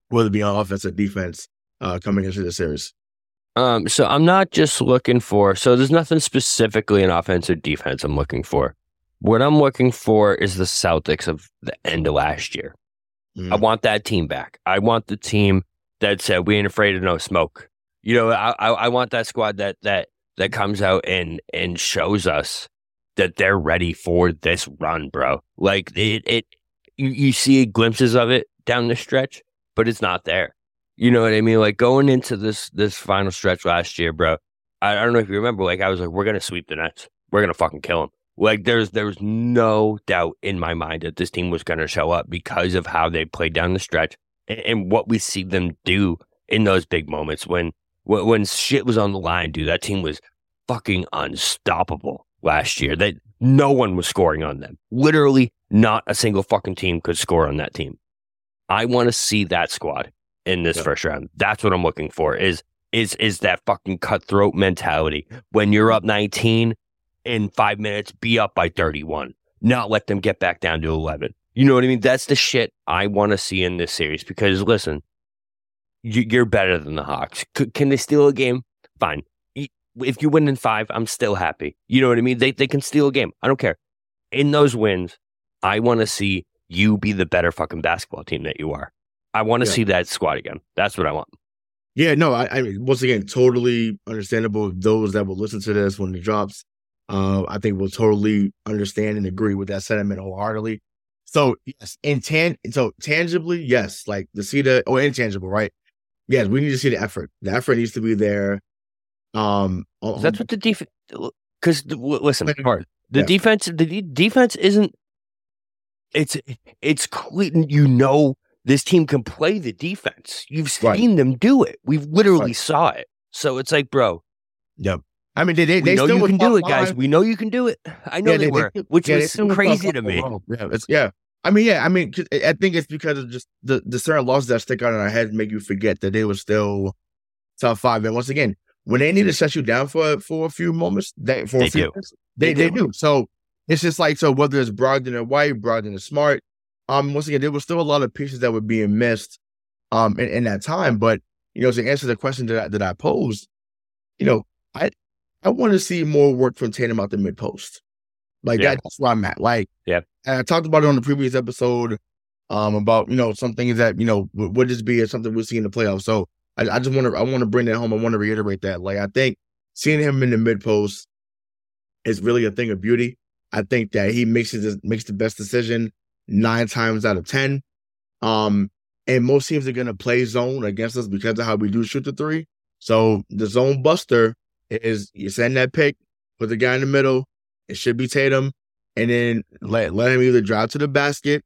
Speaker 2: whether it be on offense or defense uh coming into the series?
Speaker 3: Um, so I'm not just looking for. So there's nothing specifically in offense or defense I'm looking for. What I'm looking for is the Celtics of the end of last year. I
Speaker 2: Mm.
Speaker 3: want that team back. I want the team that said we ain't afraid of no smoke. You know, I, I I want that squad that that that comes out and and shows us that they're ready for this run, bro. Like it it you, you see glimpses of it down the stretch, but it's not there. You know what I mean? Like going into this this final stretch last year, bro. I, I don't know if you remember. Like I was like, we're gonna sweep the Nets. We're gonna fucking kill them. Like there's there's no doubt in my mind that this team was gonna show up because of how they played down the stretch and, and what we see them do in those big moments when when, when shit was on the line, dude. That team was fucking unstoppable last year. That no one was scoring on them. Literally, not a single fucking team could score on that team. I want to see that squad in this
Speaker 2: Yeah.
Speaker 3: first round. That's what I'm looking for. Is is is that fucking cutthroat mentality when you're up 19 in five minutes, be up by 31, not let them get back down to 11. You know what I mean? That's the shit I want to see in this series because listen, you, you're better than the Hawks. Can they steal a game? Fine. If you win in five, I'm still happy. You know what I mean? They they can steal a game. I don't care. In those wins, I want to see you be the better fucking basketball team that you are. I want to
Speaker 2: Yeah.
Speaker 3: see that squad again. That's what I want.
Speaker 2: Yeah, no, I, I mean, once again, totally understandable. Those that will listen to this when it drops, uh, I think will totally understand and agree with that sentiment wholeheartedly. So yes, intan- so tangibly, yes, like to see the or intangible, right? Yes, we need to see the effort. The effort needs to be there. Um, on-
Speaker 3: That's what the defense. Because listen, the
Speaker 2: Yeah.
Speaker 3: defense, the de- defense isn't. It's it's cle- you know this team can play the defense. You've
Speaker 2: Right.
Speaker 3: seen them do it. We've literally
Speaker 2: Right.
Speaker 3: saw it. So it's like, bro, Yep.
Speaker 2: I mean, they they,
Speaker 3: we
Speaker 2: they
Speaker 3: know
Speaker 2: still
Speaker 3: you can do it, guys.
Speaker 2: five.
Speaker 3: We know you can do it. I know
Speaker 2: Yeah,
Speaker 3: they,
Speaker 2: they-
Speaker 3: were,
Speaker 2: they-
Speaker 3: which
Speaker 2: Yeah,
Speaker 3: was crazy to me.
Speaker 2: Yeah, it's, yeah. I mean, yeah. I mean, I think it's because of just the the certain losses that stick out in our heads make you forget that they were still top five. And once again, when they need to shut you down for for a few moments, they for
Speaker 3: They
Speaker 2: a few
Speaker 3: do.
Speaker 2: minutes, they
Speaker 3: They
Speaker 2: they do. So it's just like so whether it's Brogdon or White, Brogdon or Smart. Um, once again, there was still a lot of pieces that were being missed, um, in, in that time. But you know, to answer the question that I, that I posed, you know, I I want to see more work from Tatum out the mid post. Like
Speaker 3: Yeah.
Speaker 2: that, that's where I'm at. Like,
Speaker 3: Yeah.
Speaker 2: and I talked about it on the previous episode, um, about you know some things that you know would, would this be something we'll see in the playoffs. So I, I just want to I want to bring that home. I want to reiterate that. Like I think seeing him in the mid post is really a thing of beauty. I think that he makes his makes the best decision nine times out of ten. Um, and most teams are gonna play zone against us because of how we do shoot the three. So the zone buster is you send that pick, put the guy in the middle. It should be Tatum, and then let let him either drive to the basket,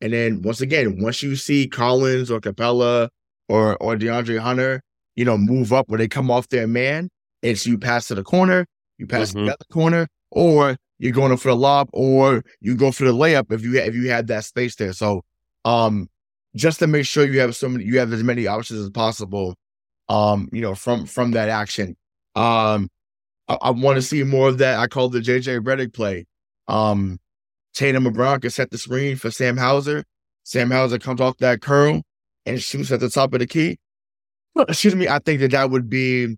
Speaker 2: and then once again, once you see Collins or Capela or or DeAndre Hunter, you know, move up where they come off their man, it's you pass to the corner, you pass to
Speaker 3: Mhm.
Speaker 2: the other corner, or you're going for the lob, or you go for the layup if you if you have that space there. So, um, just to make sure you have so many, you have as many options as possible. Um, you know, from from that action. Um, I, I want to see more of that. I call the JJ Redick play. Um, Tatum Brown can set the screen for Sam Hauser. Sam Hauser comes off that curl and shoots at the top of the key. Excuse me. I think that that would be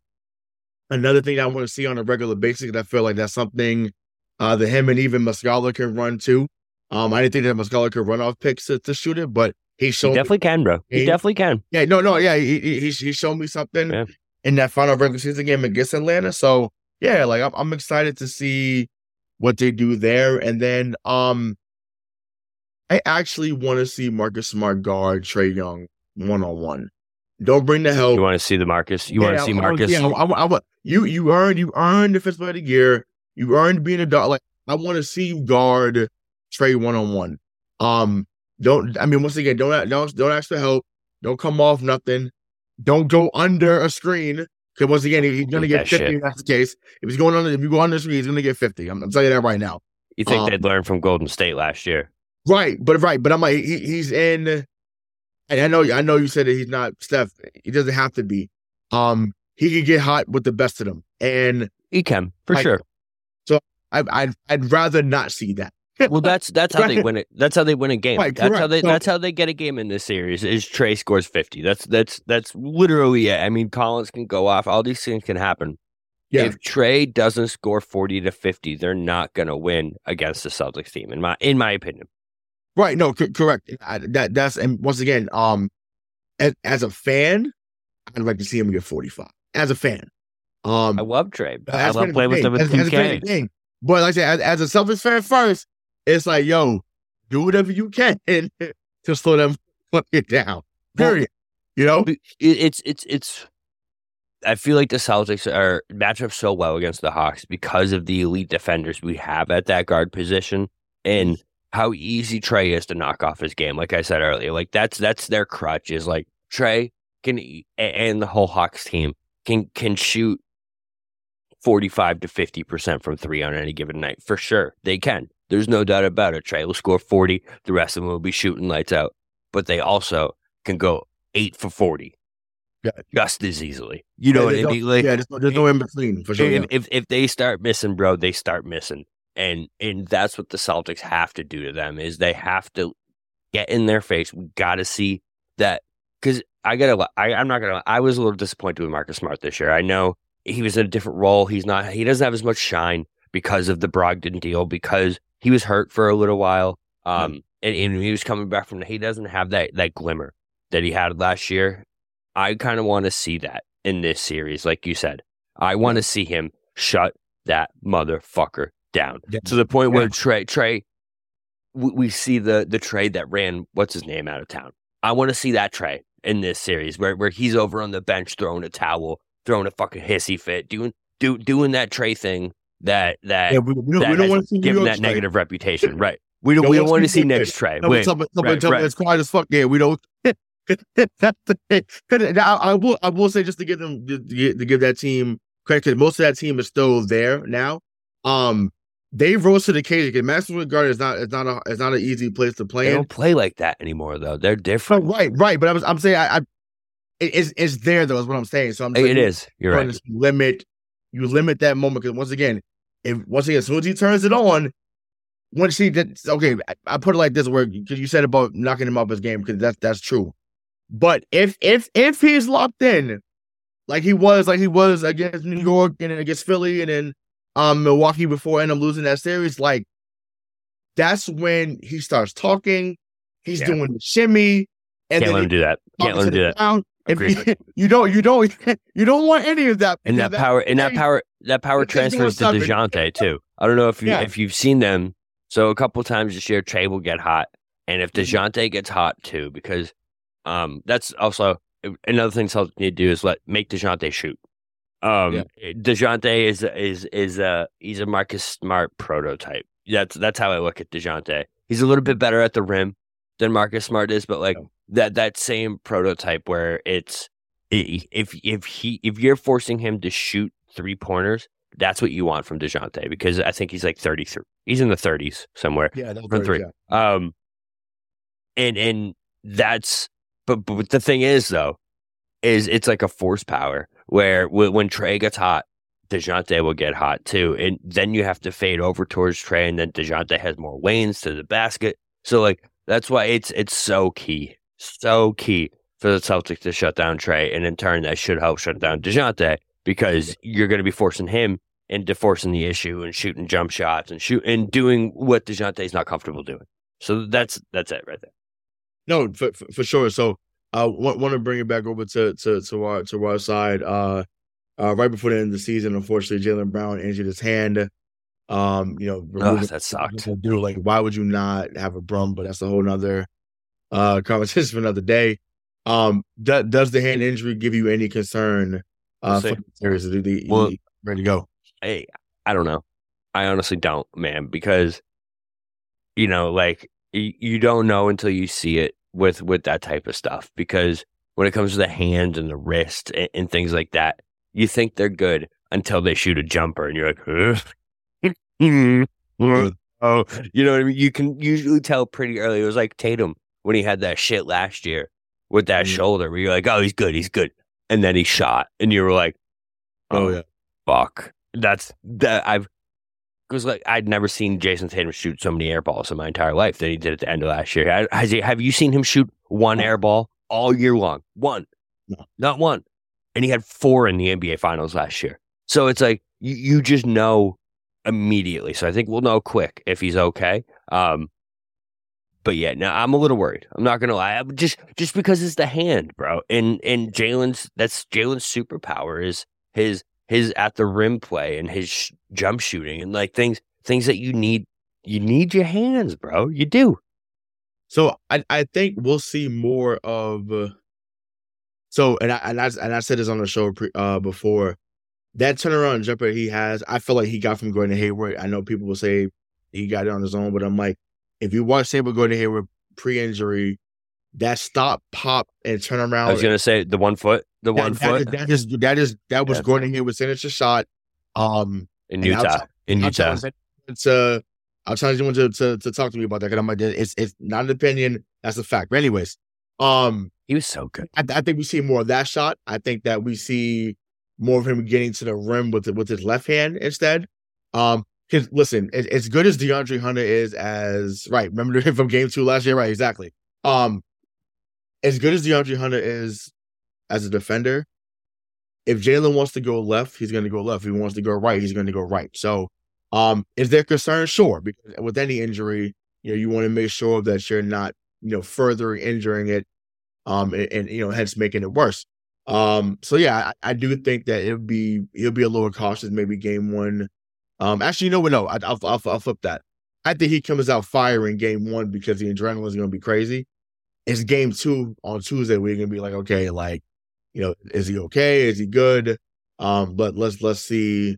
Speaker 2: another thing I want to see on a regular basis. I feel like that's something uh, that him and even Muscala can run too. Um, I didn't think that Muscala could run off picks to, to shoot it, but he showed
Speaker 3: he definitely
Speaker 2: me,
Speaker 3: can, bro. He, he, definitely can.
Speaker 2: Yeah, no, no, yeah, he he, he showed me something yeah. in that final regular season game against Atlanta. So yeah, like I'm, I'm excited to see what they do there, and then um, I actually want to see Marcus Smart guard Trae Young one on one. Don't bring the help.
Speaker 3: You want to see the Marcus? You yeah, want to see Marcus?
Speaker 2: I, yeah, I, I, I, you you earned you earned the fifth player of the year. You earned being a dog. Like I want to see you guard Trae one on one. Um, don't I mean once again don't don't don't ask for help. Don't come off nothing. Don't go under a screen because once again he's gonna get fifty. If that's the case. If he's going under, if you go under the screen, he's gonna get fifty. I'm, I'm telling you that right now.
Speaker 3: You think um, they'd learn from Golden State last year?
Speaker 2: Right, but right, but I'm like he, he's in and I know I know you said that he's not Steph. He doesn't have to be. Um, he could get hot with the best of them, and
Speaker 3: he can for sure.
Speaker 2: I, I'd I'd rather not see that.
Speaker 3: well, that's that's how they win it. That's how they win a game. Right, that's correct. how they so, that's how they get a game in this series. Is Trae scores fifty. That's that's that's literally it. I mean, Collins can go off. All these things can happen. Yeah. If Trae doesn't score forty to fifty, they're not going to win against the Celtics team. In my in my opinion.
Speaker 2: Right. No, c- correct. I, that that's and once again, um, as, as a fan, I'd like to see him get forty five. As a fan, um,
Speaker 3: I love Trae. I love playing with him with two K.
Speaker 2: But like I said, as, as a selfish fan first, it's like, yo, do whatever you can to slow them it down. Period. you know,
Speaker 3: it's it's it's. I feel like the Celtics are match up so well against the Hawks because of the elite defenders we have at that guard position, and how easy Trae is to knock off his game. Like I said earlier, like that's that's their crutch is like Trae can and the whole Hawks team can can shoot 45 to 50% from three on any given night. For sure. They can. There's no doubt about it. Trae will score 40. The rest of them will be shooting lights out. But they also can go eight for 40. Yeah. Just as easily. You know
Speaker 2: yeah,
Speaker 3: what I mean? Like,
Speaker 2: yeah, there's no, there's no in between for sure.
Speaker 3: If, yeah. if, if they start missing, bro, they start missing and and that's what the Celtics have to do to them is they have to get in their face. We got to see that because I gotta. I, I'm not gonna. I was a little disappointed with Marcus Smart this year. I know he was in a different role. He's not. He doesn't have as much shine because of the Brogdon deal because he was hurt for a little while. Um, mm-hmm. and, and he was coming back from. He doesn't have that that glimmer that he had last year. I kind of want to see that in this series, like you said. I want to see him shut that motherfucker down yeah. to the point where Trae Trey, we, we, see the the trade that ran what's his name out of town. I want to see that Trae in this series where where he's over on the bench throwing a towel, throwing a fucking hissy fit, doing do, doing that Trae thing that that
Speaker 2: yeah, we, we don't, we don't want to see
Speaker 3: give that negative reputation, right? We don't, don't we don't want to see next Wait,
Speaker 2: somebody, somebody right, tell right. it's quiet as fuck. Yeah, we don't. That's the thing. I, I will I will say just to give them to, to give that team credit because most of that team is still there now. Um, they rose to the occasion. Because Madison Square Garden is not it's not a it's not an easy place to play.
Speaker 3: They
Speaker 2: in.
Speaker 3: don't play like that anymore though. They're different.
Speaker 2: right, right. But I was I'm saying I, I it's it's there though is what I'm saying. So I'm saying
Speaker 3: it is. You're right.
Speaker 2: Limit you limit that moment because once again, if once again as soon as he turns it on, once he did okay, I, I put it like this where because you said about knocking him off his game because that's that's true. But if if if he's locked in, like he was, like he was against New York and then against Philly and then um Milwaukee before end up losing that series, like that's when he starts talking. He's yeah. doing the shimmy.
Speaker 3: And Can't let him do that. Can't let him do that.
Speaker 2: If you, you, don't, you don't, you don't want any of that.
Speaker 3: And that, that power, and that power, that power transfers to Dejounte too. I don't know if you yeah. if you've seen them. So a couple times this year, Trae will get hot, and if mm-hmm. Dejounte gets hot too, because um, that's also another thing Celtics need to do is let make Dejounte shoot. Um, yeah. Dejounte is is is a he's a Marcus Smart prototype. That's that's how I look at Dejounte. He's a little bit better at the rim than Marcus Smart is, but like that that same prototype where it's if if he if you're forcing him to shoot three pointers, that's what you want from Dejounte because I think he's like 33. He's in the 30s somewhere.
Speaker 2: Yeah, from three.
Speaker 3: Yeah. Um, and and that's but but the thing is though, is it's like a force power where when Trae gets hot, DeJounte will get hot too. And then you have to fade over towards Trae, and then DeJounte has more lanes to the basket. So like that's why it's it's so key, so key for the Celtics to shut down Trae, and in turn that should help shut down DeJounte because you're going to be forcing him into forcing the issue and shooting jump shots and shoot and doing what is not comfortable doing. So that's that's it right there.
Speaker 2: No, for, for sure. So I uh, want, want to bring it back over to to to our to our side. Uh, uh, right before the end of the season, unfortunately, Jaylen Brown injured his hand. Um, you know,
Speaker 3: oh, that sucked.
Speaker 2: Do like, why would you not have a brum? But that's a whole nother uh conversation for another day. Um, d- does the hand injury give you any concern? Uh, for the series? The, the, well, ready to go?
Speaker 3: Hey, I don't know. I honestly don't, man, because you know, like y- you don't know until you see it with with that type of stuff. Because when it comes to the hand and the wrist and, and things like that, you think they're good until they shoot a jumper, and you're like, oh, you know what I mean? You can usually tell pretty early. It was like Tatum when he had that shit last year with that mm. shoulder, where you're like, oh, he's good, he's good, and then he shot, and you were like, oh, oh yeah, fuck. That's that I've because like I'd never seen Jayson Tatum shoot so many air balls in my entire life that he did at the end of last year. Has he? Have you seen him shoot one air ball all year long? One, no. not one and he had four in the NBA Finals last year. So it's like you, you just know immediately. So I think we'll know quick if he's okay. Um, but yeah, now I'm a little worried. I'm not gonna lie. I'm just just because it's the hand, bro. And and Jaylen's that's Jaylen's superpower is his his at the rim play and his sh- jump shooting and like things things that you need. You need your hands, bro. You do.
Speaker 2: So I I think we'll see more of. Uh so and I and I, and I said this on the show pre, uh, before that turnaround jumper he has, I feel like he got from Gordon Hayward. I know people will say he got it on his own, but I'm like, if you watch Sabre Gordon Hayward pre-injury, that stop, pop, and turn around.
Speaker 3: I was gonna say the one foot, the
Speaker 2: that,
Speaker 3: one
Speaker 2: that
Speaker 3: foot.
Speaker 2: That is that is that was yeah. Gordon Hayward's signature shot. Um,
Speaker 3: in Utah, in Utah.
Speaker 2: It's uh, I'll tell you to, to to talk to me about that because I'm like, it's it's not an opinion, that's a fact. But anyways, um,
Speaker 3: he was so good.
Speaker 2: I, I, think we see more of that shot. I think that we see more of him getting to the rim with with his left hand instead. Um, listen, as, as good as DeAndre Hunter is, as right, remember him from Game Two last year, right? Exactly. Um, as good as DeAndre Hunter is as a defender, if Jaylen wants to go left, he's going to go left. If he wants to go right, he's going to go right. So, um, is there concern? Sure, because with any injury, you know, you want to make sure that you're not, you know, further injuring it um, and, and, you know, hence making it worse. Um, so yeah, I, I do think that it'll be he'll be a little cautious, maybe game one. Um, actually, you know what? No, I, will I'll, I'll flip that. I think he comes out firing game one because the adrenaline is going to be crazy. It's game two on Tuesday. We're going to be like, okay, like, you know, is he okay? Is he good? Um, but let's let's see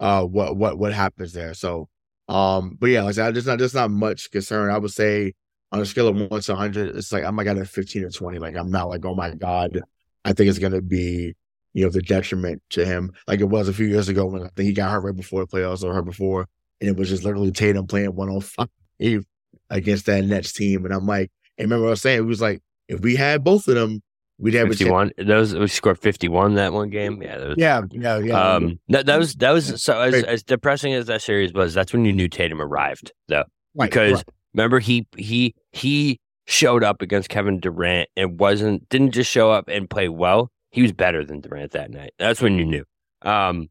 Speaker 2: uh what what what happens there. So, um, but yeah, like I said, there's not there's not much concern. I would say on a scale of one to 100, it's like I might got a 15 or 20. Like I'm not like, oh my god, I think it's gonna be you know the detriment to him, like it was a few years ago when I think he got hurt right before the playoffs or hurt before, and it was just literally Tatum playing one on five against that Nets team, and I'm like, and remember what I was saying it was like if we had both of them, we'd have
Speaker 3: 51 those we scored 51 that one game? Yeah
Speaker 2: was, yeah yeah yeah.
Speaker 3: Um that, that was that was so as, as depressing as that series was that's when you knew tatum arrived though. Right, because right. Remember, he he he showed up against Kevin Durant and wasn't didn't just show up and play well. He was better than Durant that night. That's when you knew. Um,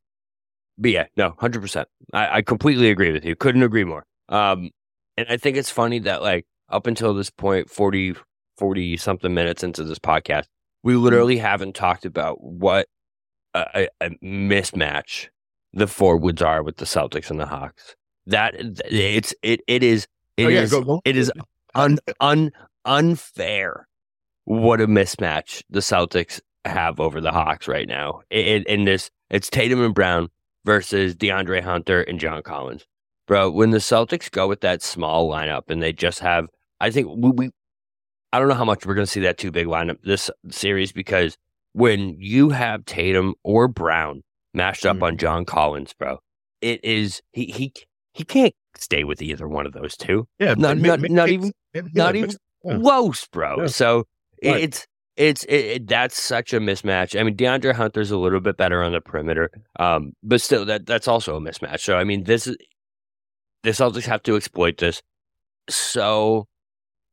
Speaker 3: but yeah, no, hundred percent. I, I completely agree with you. Couldn't agree more. Um, and I think it's funny that like up until this point, 40, 40 something minutes into this podcast, we mm-hmm. literally haven't talked about what a, a, mismatch the forwards are with the Celtics and the Hawks. That it's it it is it oh, yeah, is. It is un, un, unfair what a mismatch the Celtics have over the Hawks right now. In, in this, it's Tatum and Brown versus DeAndre Hunter and John Collins. Bro, when the Celtics go with that small lineup and they just have, I think we, we I don't know how much we're going to see that two big lineup this series because when you have Tatum or Brown mashed up mm. on John Collins, bro, it is he he he can't stay with either one of those two.
Speaker 2: Yeah,
Speaker 3: not not, not even not even close, bro. Yeah. So right. it's it's it, it, that's such a mismatch. I mean, DeAndre Hunter's a little bit better on the perimeter, um, but still, that that's also a mismatch. So, I mean, this is the Celtics have to exploit this. So,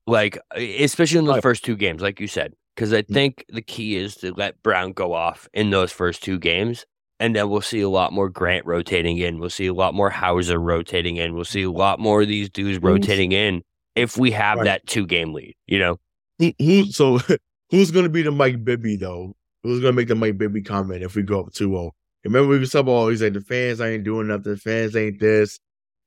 Speaker 3: like, especially in the
Speaker 2: Right.
Speaker 3: first two games, like you said, because I
Speaker 2: Mm.
Speaker 3: think the key is to let Brown go off in those first two games, and then we'll see a lot more Grant rotating in. We'll see a lot more Hauser rotating in. We'll see a lot more of these dudes rotating in if we have
Speaker 2: Right.
Speaker 3: that two game lead. You know,
Speaker 2: Who, who so who's gonna be the Mike Bibby though? Who's gonna make the Mike Bibby comment if we go up 2-0? Remember we was talking about he's like the fans ain't doing nothing, the fans ain't this,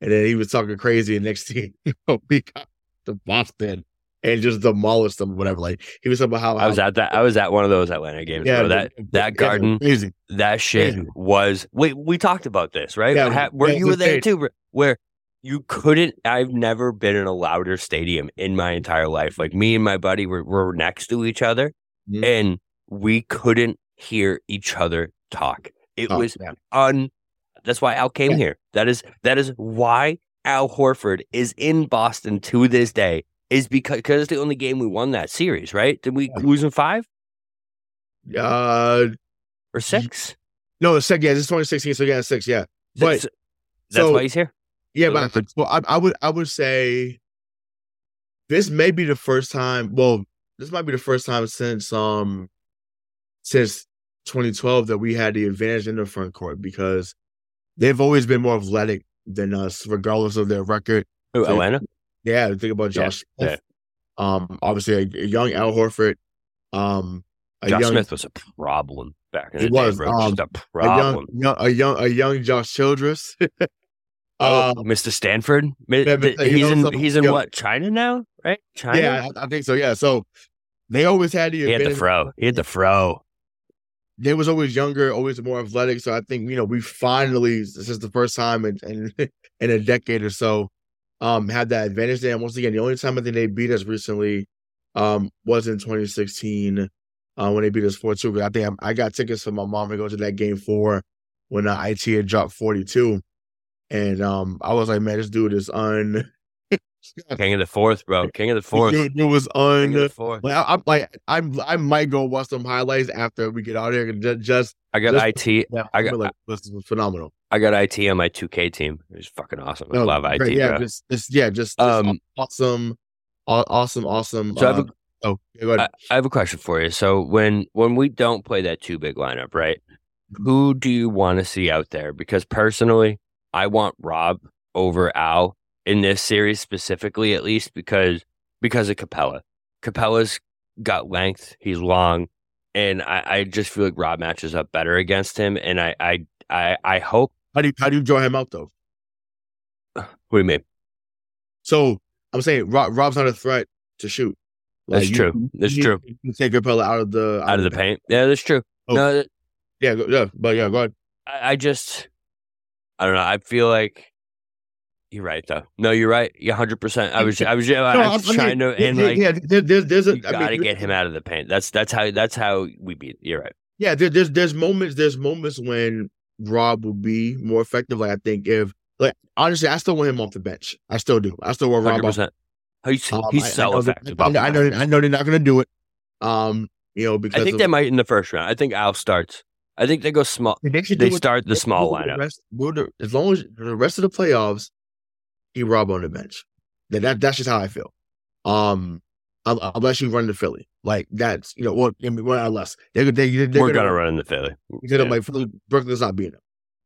Speaker 2: and then he was talking crazy and next thing you know, we got to Boston and just demolished them, whatever. Like he was about how
Speaker 3: I was
Speaker 2: how-
Speaker 3: at that. I was at one of those Atlanta games.
Speaker 2: yeah,
Speaker 3: bro. That that garden,
Speaker 2: crazy.
Speaker 3: that shit
Speaker 2: Crazy.
Speaker 3: was. Wait, we talked about this, right?
Speaker 2: Yeah,
Speaker 3: where
Speaker 2: yeah,
Speaker 3: you were there
Speaker 2: stage.
Speaker 3: too, bro, where you couldn't. I've never been in a louder stadium in my entire life. Like me and my buddy were, were next to each other,
Speaker 2: Mhm.
Speaker 3: and we couldn't hear each other talk. It
Speaker 2: Oh,
Speaker 3: was un. That's why Al came
Speaker 2: Yeah.
Speaker 3: here. That is that is why Al Horford is in Boston to this day. Is because because it's the only game we won that series, right? Did we
Speaker 2: Yeah.
Speaker 3: lose in five
Speaker 2: Uh
Speaker 3: or six?
Speaker 2: no, it's second, yeah, this is 2016, so yeah, six, yeah. But
Speaker 3: That's- that's
Speaker 2: so-
Speaker 3: why he's here.
Speaker 2: Yeah,
Speaker 3: So
Speaker 2: but well, I, I would I would say this may be the first time. Well, this might be the first time since um since 2012 that we had the advantage in the front court because they've always been more athletic than us, regardless of their record.
Speaker 3: Who,
Speaker 2: So-
Speaker 3: Atlanta?
Speaker 2: Yeah, think about
Speaker 3: Yeah,
Speaker 2: Josh. Smith. Um, obviously a, a young Al Horford. Um, a
Speaker 3: Josh
Speaker 2: young,
Speaker 3: Smith was a problem back in
Speaker 2: He
Speaker 3: the day,
Speaker 2: was, um,
Speaker 3: Just a
Speaker 2: a young,
Speaker 3: problem.
Speaker 2: young, a young, a young Josh Childress.
Speaker 3: Oh,
Speaker 2: Uh,
Speaker 3: Mr. Stanford.
Speaker 2: Yeah,
Speaker 3: he's in. He's in
Speaker 2: yeah.
Speaker 3: what? China now, right? China.
Speaker 2: yeah, I, I think so. Yeah, so they always had the
Speaker 3: he had the fro. He had the fro.
Speaker 2: they was always younger, always more athletic. So I think you know we finally this is the first time in in, in a decade or so um had that advantage there. And once again, the only time I think they beat us recently um was in 2016 uh, when they beat us 4 2. I think I, I got tickets for my mom to go to that game four when uh, IT had dropped 42. And um I was like, man, this dude is un
Speaker 3: King of the fourth, bro. King of the fourth.
Speaker 2: Dude, it was
Speaker 3: King of the
Speaker 2: un
Speaker 3: fourth.
Speaker 2: like, I, I'm like I'm I might go watch some highlights after we get out of here. Just, just
Speaker 3: I got
Speaker 2: just-
Speaker 3: IT.
Speaker 2: yeah,
Speaker 3: I got-
Speaker 2: like this was phenomenal.
Speaker 3: I got IT on my 2K team. It was fucking awesome. I
Speaker 2: No,
Speaker 3: love IT,
Speaker 2: great. Yeah,
Speaker 3: bro.
Speaker 2: just, just yeah, just, just
Speaker 3: Um,
Speaker 2: awesome, awesome, awesome.
Speaker 3: So I have
Speaker 2: uh, oh, yeah, go ahead.
Speaker 3: I, I have a question for you. So when when we don't play that two big lineup, right? Who do you want to see out there? Because personally, I want Rob over Al in this series specifically, at least because because of Capela. Capela's got length. He's long, and I, I just feel like Rob matches up better against him. And I I I, I hope.
Speaker 2: How do you how do you draw him out though?
Speaker 3: What do you mean?
Speaker 2: So I'm saying Rob, Rob's not a threat to shoot.
Speaker 3: That's
Speaker 2: you-
Speaker 3: true. That's
Speaker 2: you-
Speaker 3: true.
Speaker 2: You take Capela out of the
Speaker 3: Out of the paint. Yeah, that's true.
Speaker 2: Oh.
Speaker 3: No, that-
Speaker 2: Yeah, go, yeah, but yeah, go ahead.
Speaker 3: I, I just, I don't know. I feel like you're right, though. No, you're right. You're 100. percent I was, I was, I
Speaker 2: No,
Speaker 3: was
Speaker 2: I mean,
Speaker 3: trying to, and
Speaker 2: yeah,
Speaker 3: like,
Speaker 2: yeah, there, there's there's a
Speaker 3: you
Speaker 2: I
Speaker 3: got to
Speaker 2: mean,
Speaker 3: get him out of the paint. That's that's how that's how we beat. You're right.
Speaker 2: Yeah, there, there's there's moments there's moments when Rob will be more effective. Like I think if like honestly, I still want him off the bench. I still do. I still want Rob
Speaker 3: Hundred
Speaker 2: off
Speaker 3: percent. He's
Speaker 2: Um,
Speaker 3: he's
Speaker 2: I- I
Speaker 3: so
Speaker 2: know that-
Speaker 3: effective.
Speaker 2: I,
Speaker 3: the
Speaker 2: I know. I know they're not going to do it. Um, you know because
Speaker 3: I think
Speaker 2: of,
Speaker 3: they might in the first round. I think Al starts. I think they go small.
Speaker 2: they,
Speaker 3: They start the small lineup.
Speaker 2: rest- the- as long as the rest of the playoffs, he Rob on the bench. That, that that's just how I feel. Um, unless you run to Philly, like that's you know what I mean. Well, unless they they they're
Speaker 3: We're
Speaker 2: gonna,
Speaker 3: gonna run in the Philly. Yeah.
Speaker 2: like Philly, Brooklyn's not beating them.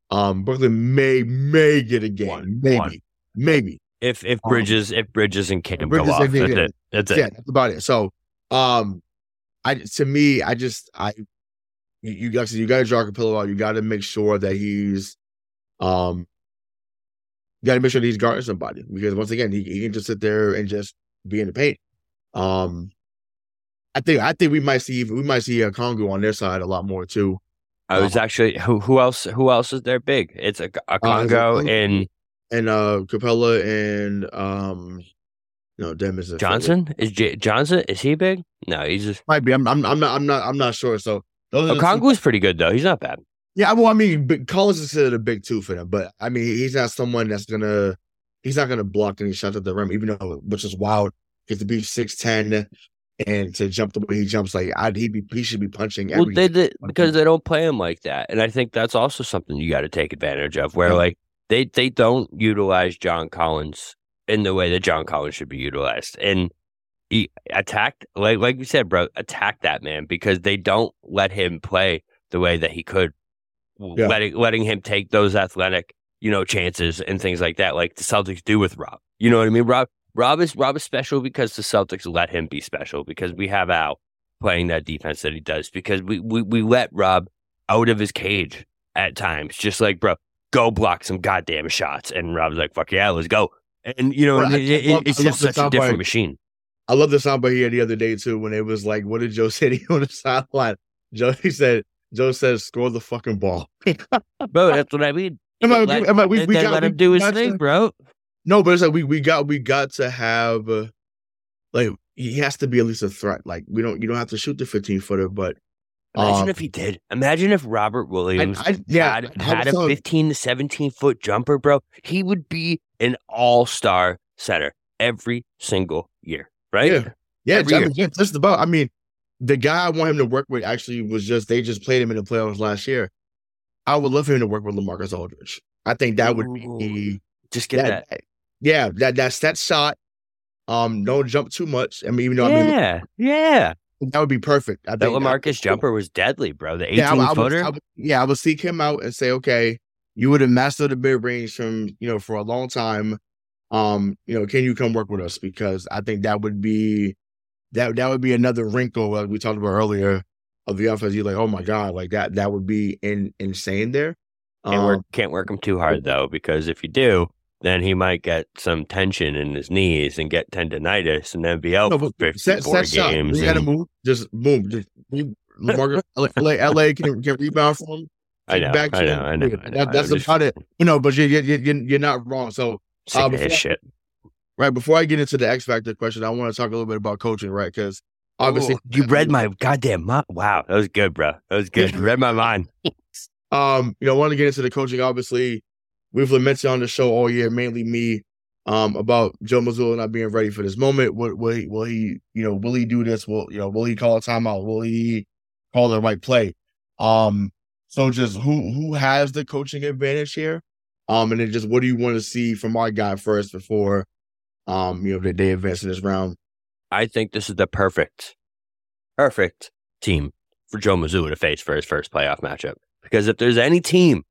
Speaker 2: Um, Brooklyn may may get a game,
Speaker 3: One,
Speaker 2: maybe,
Speaker 3: one.
Speaker 2: maybe.
Speaker 3: If if
Speaker 2: Um,
Speaker 3: Bridges if Bridges and
Speaker 2: Bridges
Speaker 3: go off, that's it. That's it.
Speaker 2: Yeah, that's about it. So, um, I to me, I just I you, you got you got to draw Capela out. You got to make sure that he's um. You got to make sure that he's guarding somebody because once again, he, he can just sit there and just be in the paint. Um, I think I think we might see we might see Okongwu on their side a lot more too.
Speaker 3: I was
Speaker 2: Uh,
Speaker 3: actually who who else who else is there big? It's a, a
Speaker 2: Uh,
Speaker 3: Congo
Speaker 2: is it-
Speaker 3: and
Speaker 2: and uh Capela and um no Dem is
Speaker 3: Johnson is J- Johnson is he big? No, he's just
Speaker 2: might be I'm, I'm I'm not I'm not I'm not sure so those are the
Speaker 3: pretty good though. He's not bad.
Speaker 2: yeah well I mean Collins is considered a big two for them but I mean he's not someone that's gonna he's not gonna block any shots at the rim even though which is wild has to be six ten and to jump the way he jumps, like I'd, he be he should be punching.
Speaker 3: Well,
Speaker 2: Every,
Speaker 3: they did because they don't play him like that, and I think that's also something you got to take advantage of. Where
Speaker 2: Yeah.
Speaker 3: like they they don't utilize John Collins in the way that John Collins should be utilized, and he attacked like like you said, bro, attack that man because they don't let him play the way that he could,
Speaker 2: Yeah.
Speaker 3: letting letting him take those athletic you know chances and things like that, like the Celtics do with Rob. You know what I mean? Rob Rob is Rob is special because the Celtics let him be special because we have Al playing that defense that he does because we, we, we let Rob out of his cage at times. Just like, bro, go block some goddamn shots. And Rob's like, fuck yeah, let's go. And, you know,
Speaker 2: Well,
Speaker 3: it- it-
Speaker 2: love-
Speaker 3: it's just such a different machine.
Speaker 2: I love the soundbite here the other day too when it was like, what did Joe say to you on the sideline? Joe he said Joe said score the fucking ball.
Speaker 3: Bro, that's what I mean.
Speaker 2: Am I-
Speaker 3: let,
Speaker 2: am I- we- we got-
Speaker 3: let him do his thing, bro.
Speaker 2: No, but it's like we we got we got to have uh, like he has to be at least a threat. Like we don't you don't have to shoot the 15 footer, but
Speaker 3: Imagine
Speaker 2: um,
Speaker 3: if he did. Imagine if Robert Williams
Speaker 2: I, yeah,
Speaker 3: had, had a
Speaker 2: telling-
Speaker 3: 15 to 17 foot jumper, bro. He would be an all star center every single year, right?
Speaker 2: Yeah. Yeah,
Speaker 3: Every
Speaker 2: I
Speaker 3: year.
Speaker 2: just about. I mean, the guy I want him to work with actually was just they just played him in the playoffs last year. I would love for him to work with LaMarcus Aldridge. I think that would
Speaker 3: Ooh,
Speaker 2: be
Speaker 3: Just get that.
Speaker 2: that, yeah, that that's that shot. Um, don't jump too much. I mean, even though I mean
Speaker 3: yeah, yeah.
Speaker 2: that would be perfect. I
Speaker 3: That
Speaker 2: think
Speaker 3: LaMarcus jumper was deadly, bro. The 18
Speaker 2: Yeah, I, I would,
Speaker 3: footer.
Speaker 2: I would, yeah, I would seek him out and say, okay, you would have mastered the mid range from you know for a long time. Um, you know, can you come work with us? Because I think that would be that that would be another wrinkle like we talked about earlier of the offense. You're like, oh my god, like that that would be in, insane there.
Speaker 3: Can't
Speaker 2: Um,
Speaker 3: work, can't work him too hard though, because if you do, then he might get some tension in his knees and get tendonitis, and then be out
Speaker 2: no,
Speaker 3: for
Speaker 2: but set, set
Speaker 3: games.
Speaker 2: You got to
Speaker 3: and-
Speaker 2: move. Just boom. Just move. LA, LA can, can rebound from him.
Speaker 3: I know,
Speaker 2: back
Speaker 3: I know. I know. I know.
Speaker 2: that- that's
Speaker 3: just
Speaker 2: about it. You know, but you, you, you, you're not wrong. So Uh, before-
Speaker 3: shit.
Speaker 2: right before I get into the X Factor question, I want to talk a little bit about coaching, right? Because obviously,
Speaker 3: Ooh, you read my goddamn mind. Wow, that was good, bro. That was good. Read my mind.
Speaker 2: um, you know, I want to get into the coaching. Obviously, we've lamented on the show all year, mainly me, um, about Joe Mazzulla not being ready for this moment. Will, will he? Will he? You know, will he do this? Will you know? Will he call a timeout? Will he call the right play? Um, so just who who has the coaching advantage here? Um, and then just what do you want to see from our guy first before, um, you know, that they advance in this round?
Speaker 3: I think this is the perfect, perfect team for Joe Mazzulla to face for his first playoff matchup. Because if there's any team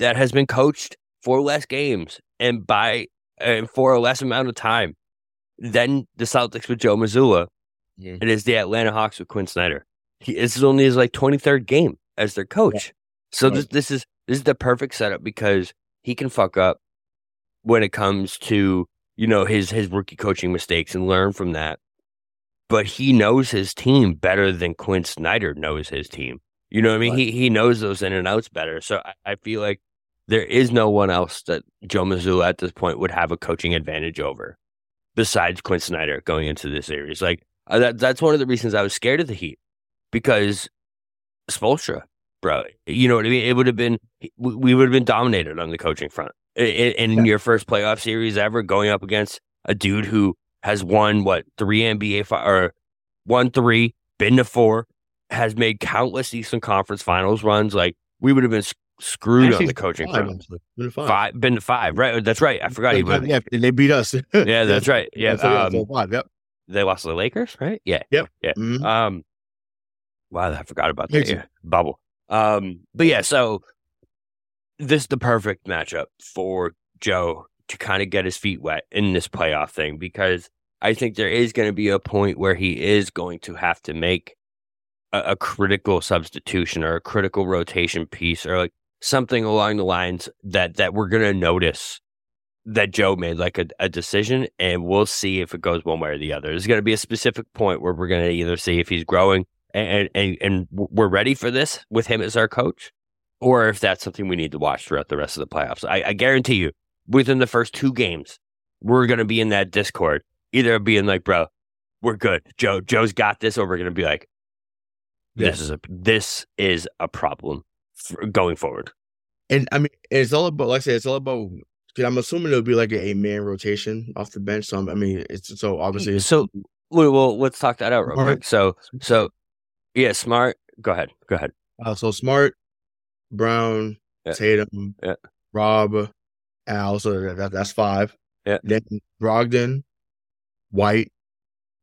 Speaker 3: that has been coached for less games and by and for a less amount of time than the Celtics with Joe Mazzulla,
Speaker 2: Yeah.
Speaker 3: it is the Atlanta Hawks with Quin Snyder. He, this is only his like 23rd game as their coach. So
Speaker 2: Right.
Speaker 3: this this is this is the perfect setup because he can fuck up when it comes to you know his his rookie coaching mistakes and learn from that. But he knows his team better than Quin Snyder knows his team. You know what I mean?
Speaker 2: Right.
Speaker 3: He he knows those in and outs better. So I, I feel like there is no one else that Joe Mazzulla at this point would have a coaching advantage over besides Quin Snyder going into this series. Like uh, that that's one of the reasons I was scared of the Heat because Spoelstra, bro. You know what I mean? It would have been we we would have been dominated on the coaching front in, in
Speaker 2: Yeah.
Speaker 3: your first playoff series ever, going up against a dude who has won what three NBA fi- or won three, been to four, has made countless Eastern Conference Finals runs. Like we would have been screwed on the coaching
Speaker 2: five,
Speaker 3: front.
Speaker 2: actually. Been five.
Speaker 3: Five, been to five, right? That's right. I forgot he
Speaker 2: yeah, they beat us.
Speaker 3: Yeah, that's right. Yeah, um,
Speaker 2: so five. Yep.
Speaker 3: They lost to the Lakers, right? Yeah.
Speaker 2: Yep.
Speaker 3: Yeah.
Speaker 2: Mhm.
Speaker 3: Um, wow, I forgot about that yeah, bubble. Um, but yeah, so this is the perfect matchup for Joe to kind of get his feet wet in this playoff thing because I think there is going to be a point where he is going to have to make a, a critical substitution or a critical rotation piece or like something along the lines that that we're going to notice that Joe made like a, a decision, and we'll see if it goes one way or the other. There's going to be a specific point where we're going to either see if he's growing and, and and we're ready for this with him as our coach, or if that's something we need to watch throughout the rest of the playoffs. I, I guarantee you, within the first two games, we're going to be in that Discord, either being like, "Bro, we're good. Joe, Joe's got this," or we're going to be like, "This
Speaker 2: Yeah.
Speaker 3: is a this is a problem going forward."
Speaker 2: And I mean, it's all about, like I said, it's all about. Cause I'm assuming it'll be like a eight man rotation off the bench. So I'm- I mean, it's so obviously it's
Speaker 3: So Well, well, let's talk that out real
Speaker 2: All right.
Speaker 3: quick. So, so yeah, smart. Go ahead. Go ahead.
Speaker 2: Uh, so Smart, Brown,
Speaker 3: Yeah.
Speaker 2: Tatum,
Speaker 3: Yeah.
Speaker 2: Rob, Al. So that, that- that's five.
Speaker 3: Yeah.
Speaker 2: Then Brogdon, White,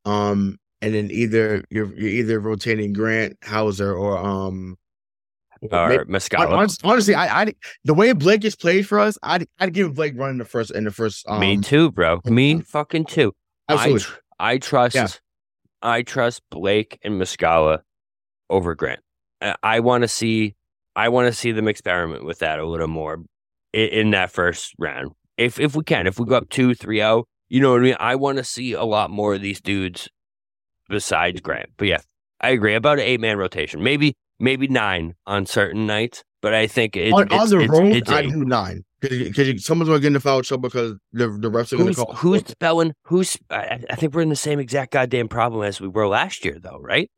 Speaker 2: um, and then either you're you're either rotating Grant, Hauser, or um.
Speaker 3: Or
Speaker 2: maybe- Muscala. Honestly, I, I the way Blake is played for us, I'd I'd give Blake running the first in the first. Um,
Speaker 3: Me too, bro. Me fucking too. I,
Speaker 2: Absolutely.
Speaker 3: tr- I trust.
Speaker 2: Yeah.
Speaker 3: I trust Blake and Muscala over Grant. I, I want to see. I want to see them experiment with that a little more in, in that first round, if if we can. If we go up two, three, zero, you know what I mean. I want to see a lot more of these dudes besides Grant. But yeah, I agree about an eight man rotation. Maybe maybe nine on certain nights, but I think it,
Speaker 2: on,
Speaker 3: it's,
Speaker 2: on the
Speaker 3: it's,
Speaker 2: road,
Speaker 3: it's
Speaker 2: I do nine because someone's gonna get in the foul trouble because the the refs are gonna
Speaker 3: Who's
Speaker 2: call.
Speaker 3: who's spelling? Who's? I, I think we're in the same exact goddamn problem as we were last year, though, right?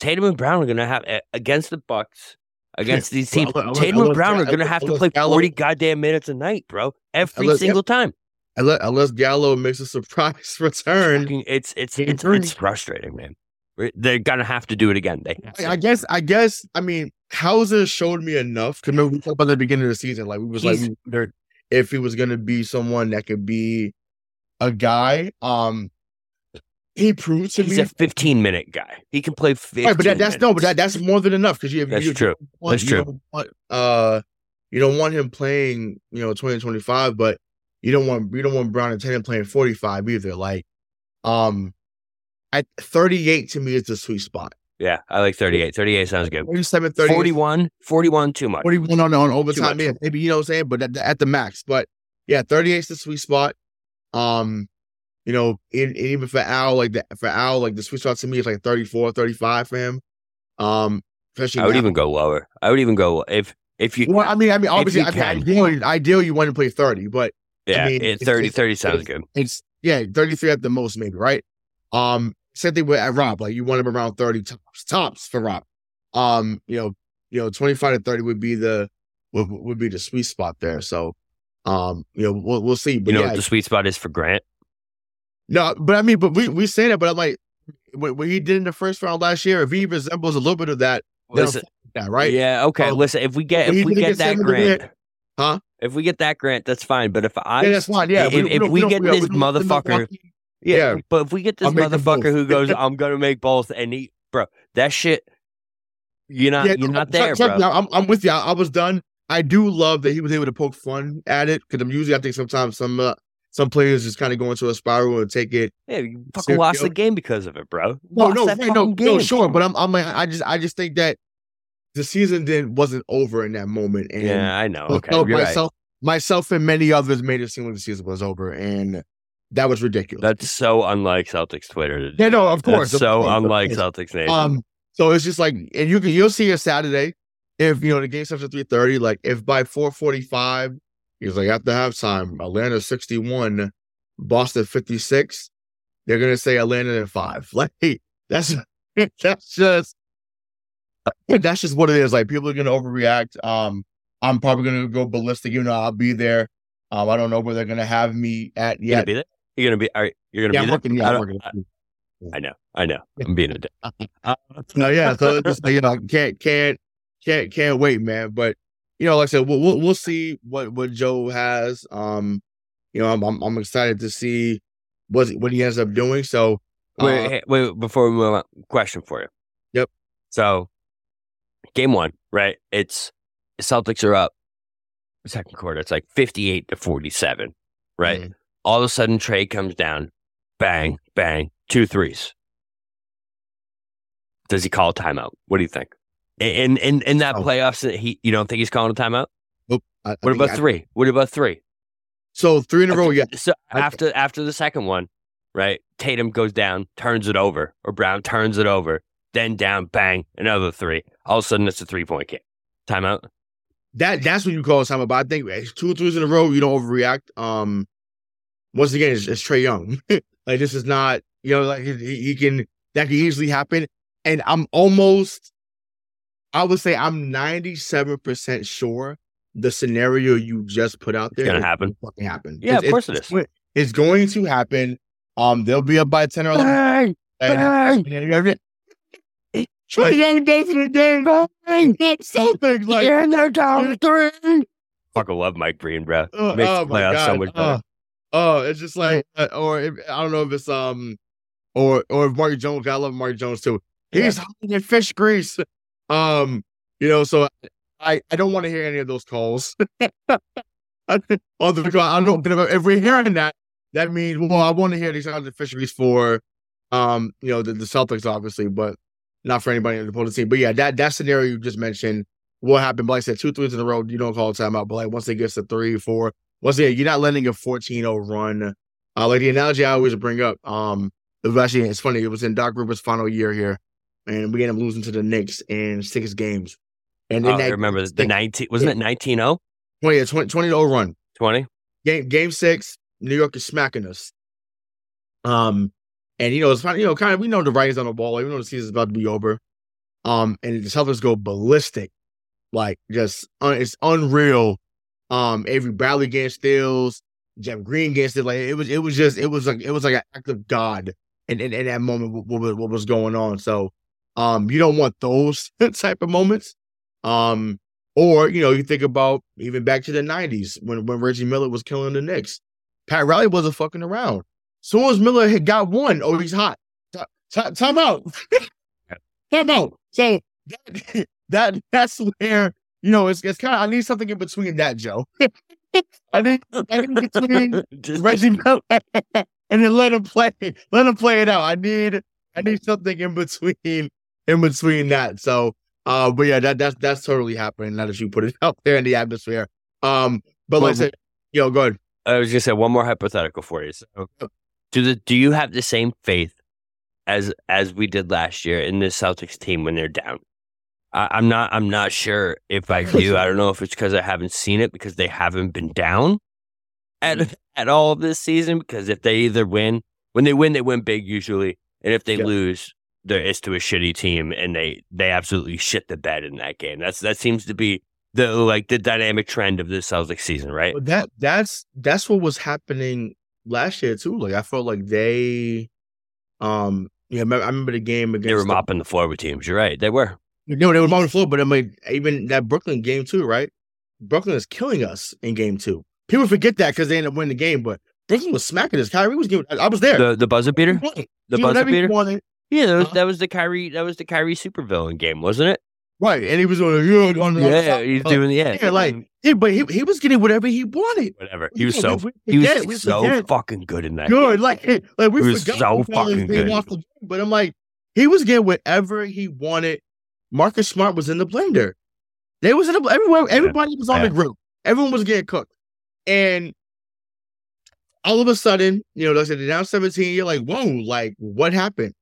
Speaker 3: Tatum and Brown are going to have against the Bucks, against these
Speaker 2: Well,
Speaker 3: teams.
Speaker 2: unless-
Speaker 3: Tatum and Brown are going to have to play
Speaker 2: Gallo-
Speaker 3: forty goddamn minutes a night, bro, every
Speaker 2: Unless-
Speaker 3: single time.
Speaker 2: unless, unless Gallo makes a surprise return.
Speaker 3: It's it's it's, it's frustrating, man. They're going to have to do it again. They.
Speaker 2: I, I guess I guess I mean Hauser showed me enough because remember we talked about the beginning of the season like we was like we wondered if he was gonna be someone that could be a guy. Um, he proved to
Speaker 3: He's
Speaker 2: me.
Speaker 3: a fifteen minute guy. He can play fifteen.
Speaker 2: Right, but that, that's no, but that, that's more than enough because you.
Speaker 3: Have, That's
Speaker 2: you,
Speaker 3: true.
Speaker 2: want-
Speaker 3: That's
Speaker 2: you
Speaker 3: true.
Speaker 2: don't want, uh, you don't want him playing, you know, twenty twenty five, but you don't want you don't want Brown and Tatum playing forty five either. Like, um, at thirty eight to me is the sweet spot.
Speaker 3: yeah. I like 38. 38 sounds good.
Speaker 2: 37, 38,
Speaker 3: 41, 41 too much.
Speaker 2: 41 on, on overtime, yeah, maybe you know what I'm saying, but at, the- at the max. But yeah, 38 is the sweet spot. Um, you know, in, and even for Al, like the for Al, like the sweet spot to me is like 34, 35 for him. Um, especially
Speaker 3: I would
Speaker 2: now.
Speaker 3: even go lower. I would even go if if you
Speaker 2: Well, I mean, I mean, obviously,
Speaker 3: you
Speaker 2: I mean, ideally, ideally, you want to play 30, but
Speaker 3: yeah,
Speaker 2: mean,
Speaker 3: it, 30
Speaker 2: it's-
Speaker 3: 30 sounds
Speaker 2: it's-
Speaker 3: good.
Speaker 2: it's yeah, 33 at the most, maybe, right? Um, same thing with at Rob, like you want him around 30 tops, tops for Rob. Um, you know, you know, 25 to 30 would be the would, would be the sweet spot there. So, um, you know, we'll we'll see. But
Speaker 3: You know
Speaker 2: yeah,
Speaker 3: what the sweet spot is for Grant?
Speaker 2: no, but I mean, but we we say that, but I'm like, what, what he did in the first round last year, if he resembles a little bit of that,
Speaker 3: Listen,
Speaker 2: that, right?
Speaker 3: Yeah, okay.
Speaker 2: Um,
Speaker 3: listen, if we get if we get that Grant,
Speaker 2: Huh?
Speaker 3: If we get that Grant, that's fine. But if I
Speaker 2: Yeah, that's fine. Yeah,
Speaker 3: if, if
Speaker 2: don't-
Speaker 3: we
Speaker 2: don't-
Speaker 3: get
Speaker 2: we
Speaker 3: this
Speaker 2: don't want the
Speaker 3: motherfucker, yeah,
Speaker 2: yeah.
Speaker 3: but if we get this
Speaker 2: I'll
Speaker 3: motherfucker who goes, I'm gonna make both, and he, bro, that shit, you're not
Speaker 2: Yeah,
Speaker 3: you're not there, bro.
Speaker 2: I'm, I'm with you. I, I was done. I do love that he was able to poke fun at it because I'm usually I think sometimes some uh, some players just kind of go into a spiral and take it.
Speaker 3: Yeah, you fucking lost the game because of it, bro.
Speaker 2: No,
Speaker 3: Lost
Speaker 2: no, right, no,
Speaker 3: fucking
Speaker 2: no, sure. But I'm, I'm like, I just, I just think that the season then wasn't over in that moment. And
Speaker 3: Yeah, I know. Okay,
Speaker 2: myself,
Speaker 3: right.
Speaker 2: myself, myself, and many others made it seem like the season was over, and that was ridiculous.
Speaker 3: That's so unlike Celtics Twitter.
Speaker 2: yeah, no, of course,
Speaker 3: That's so
Speaker 2: of
Speaker 3: unlike. Celtics Nation.
Speaker 2: Um, so it's just like, and you can you'll see a Saturday if you know the game starts at three thirty. Like if by four forty five, he's like after halftime, Atlanta sixty one, Boston fifty six. They're gonna say Atlanta in five. Like that's that's just that's just what it is. Like people are gonna overreact. Um, I'm probably gonna go ballistic. You know, I'll be there. Um, I don't know where they're gonna have me at yet.
Speaker 3: You're gonna be. All right, you're gonna
Speaker 2: Yeah,
Speaker 3: be
Speaker 2: I'm working.
Speaker 3: I
Speaker 2: Yeah, I'm working.
Speaker 3: I, I know. I know. I'm being a dick.
Speaker 2: No, yeah. So just you know, can't can't can't can't wait, man. But you know, like I said, we'll we'll, we'll see what what Joe has. Um, you know, I'm I'm, I'm excited to see what what he ends up doing. So
Speaker 3: Wait,
Speaker 2: uh,
Speaker 3: hey, wait, before we move on, question for you.
Speaker 2: Yep.
Speaker 3: So, game one, right? It's Celtics are up second quarter. It's like 58 to 47, right?
Speaker 2: Mhm.
Speaker 3: All of a sudden, Trae comes down, bang, bang, two threes. Does he call a timeout? What do you think? In in in that
Speaker 2: Oh.
Speaker 3: playoffs, he you don't think he's calling a timeout?
Speaker 2: nope. I- I
Speaker 3: What about
Speaker 2: I-
Speaker 3: three? What about three?
Speaker 2: So three in a row, yeah.
Speaker 3: So after after the second one, right? Tatum goes down, turns it over, or Brown turns it over, then down, bang, another three. All of a sudden, it's a three point game. Timeout.
Speaker 2: That that's what you call a timeout. But I think eh, two threes in a row, you don't overreact. Um, once again, it's, it's Trae Young. like this is not, you know, like he, he can that can easily happen. And I'm almost, I would say, I'm 97 percent sure the scenario you just put out there
Speaker 3: gonna happen.
Speaker 2: Fucking happen.
Speaker 3: Yeah,
Speaker 2: It's-
Speaker 3: of course
Speaker 2: it's-
Speaker 3: it is.
Speaker 2: It's going to happen. Um, they'll be up by 10 or 11.
Speaker 3: Bang!
Speaker 2: Bang. Try to go for the game. Bang. Something like.
Speaker 3: Yeah, they're down three. Fucking love Mike Breen, bro.
Speaker 2: Uh,
Speaker 3: Makes
Speaker 2: oh
Speaker 3: the
Speaker 2: my
Speaker 3: playoffs
Speaker 2: god!
Speaker 3: so much better.
Speaker 2: Uh, oh, it's just like, uh, or if, I don't know if it's um, or or if Mark Jones. I love Mark Jones too. He's hiding in fish grease. Um, you know, so I I don't want to hear any of those calls. The I don't. Know. If we're hearing that, that means well, I want to hear these in fish grease for, um, you know, the, the Celtics obviously, but not for anybody in the opposing team. But yeah, that that scenario you just mentioned what happened. But like I said, two threes in a row, you don't call a timeout. But like once it gets to three, four, once again, you're not letting a 14-0 run. Uh, like the analogy I always bring up, um, it was actually it's funny. It was in Doc Rivers' final year here, and we ended up losing to the Knicks in six games. And in
Speaker 3: Oh, I remember the 19, wasn't it 19 0?
Speaker 2: 20, yeah, 20, 20 0 run,
Speaker 3: 20?
Speaker 2: game game six, New York is smacking us. Um, and you know it's. You know, kind of we know the writing's on the wall. Like, we know the season's about to be over. Um, and the Celtics go ballistic, like just un- it's unreal. Um, Avery Bradley getting steals, Jeff Green getting it. Like it was, it was just, it was like it was like an act of God. And in, in, that moment, what, what, what was going on? So, um, you don't want those type of moments. Um, or you know, you think about even back to the '90s when when Reggie Miller was killing the Knicks. Pat Riley wasn't fucking around. Soon as Miller had got one, oh, he's hot. Ti- ti- Time out. Time out. So that that's where you know it's it's kind of I need something in between that, Joe. I think I think between
Speaker 3: Just-
Speaker 2: Reggie Miller and then let him play let him play it out. I need I need something in between in between that. So uh but yeah that that's that's totally happening now that you put it out there in the atmosphere. Um but like I said, yo, go ahead.
Speaker 3: I was gonna say one more hypothetical for you. So, do the do you have the same faith as as we did last year in the Celtics team when they're down? I, I'm not. I'm not sure if I do. I don't know if it's because I haven't seen it because they haven't been down at at all this season. Because if they either win, when they win, they win big usually, and if they
Speaker 2: Yeah.
Speaker 3: lose, there it's to a shitty team, and they they absolutely shit the bed in that game. That's that seems to be the like the dynamic trend of this Celtics season, right?
Speaker 2: That that's that's what was happening last year too. Like I felt like they um yeah, I remember- the game against
Speaker 3: They were
Speaker 2: the-
Speaker 3: mopping the floor with teams. You're right. They were.
Speaker 2: No, they were on the floor, but I mean, even that Brooklyn game too, right? Brooklyn is killing us in game two. People forget that because they end up winning the game, but Brooklyn was smacking us. Kyrie was giving. I was there.
Speaker 3: The the buzzer beater.
Speaker 2: He won it.
Speaker 3: The
Speaker 2: He
Speaker 3: buzzer beater. Yeah, that was,
Speaker 2: Huh?
Speaker 3: that was the Kyrie. That was the Kyrie supervillain game, wasn't it?
Speaker 2: right? And he was on the on the
Speaker 3: Yeah, he's doing yeah.
Speaker 2: yeah, like yeah, but he, he was getting whatever he wanted.
Speaker 3: whatever. He was so he was
Speaker 2: we
Speaker 3: so
Speaker 2: forget.
Speaker 3: fucking good in that.
Speaker 2: good. Like, like we
Speaker 3: He was
Speaker 2: forgot
Speaker 3: so fucking good.
Speaker 2: the But I'm like, he was getting whatever he wanted. Marcus Smart was in the blender. They was in the everywhere. Everybody was on
Speaker 3: Yeah.
Speaker 2: the group. Everyone was getting cooked, and all of a sudden, you know, I said, they're down 17. You're like, whoa, like what happened?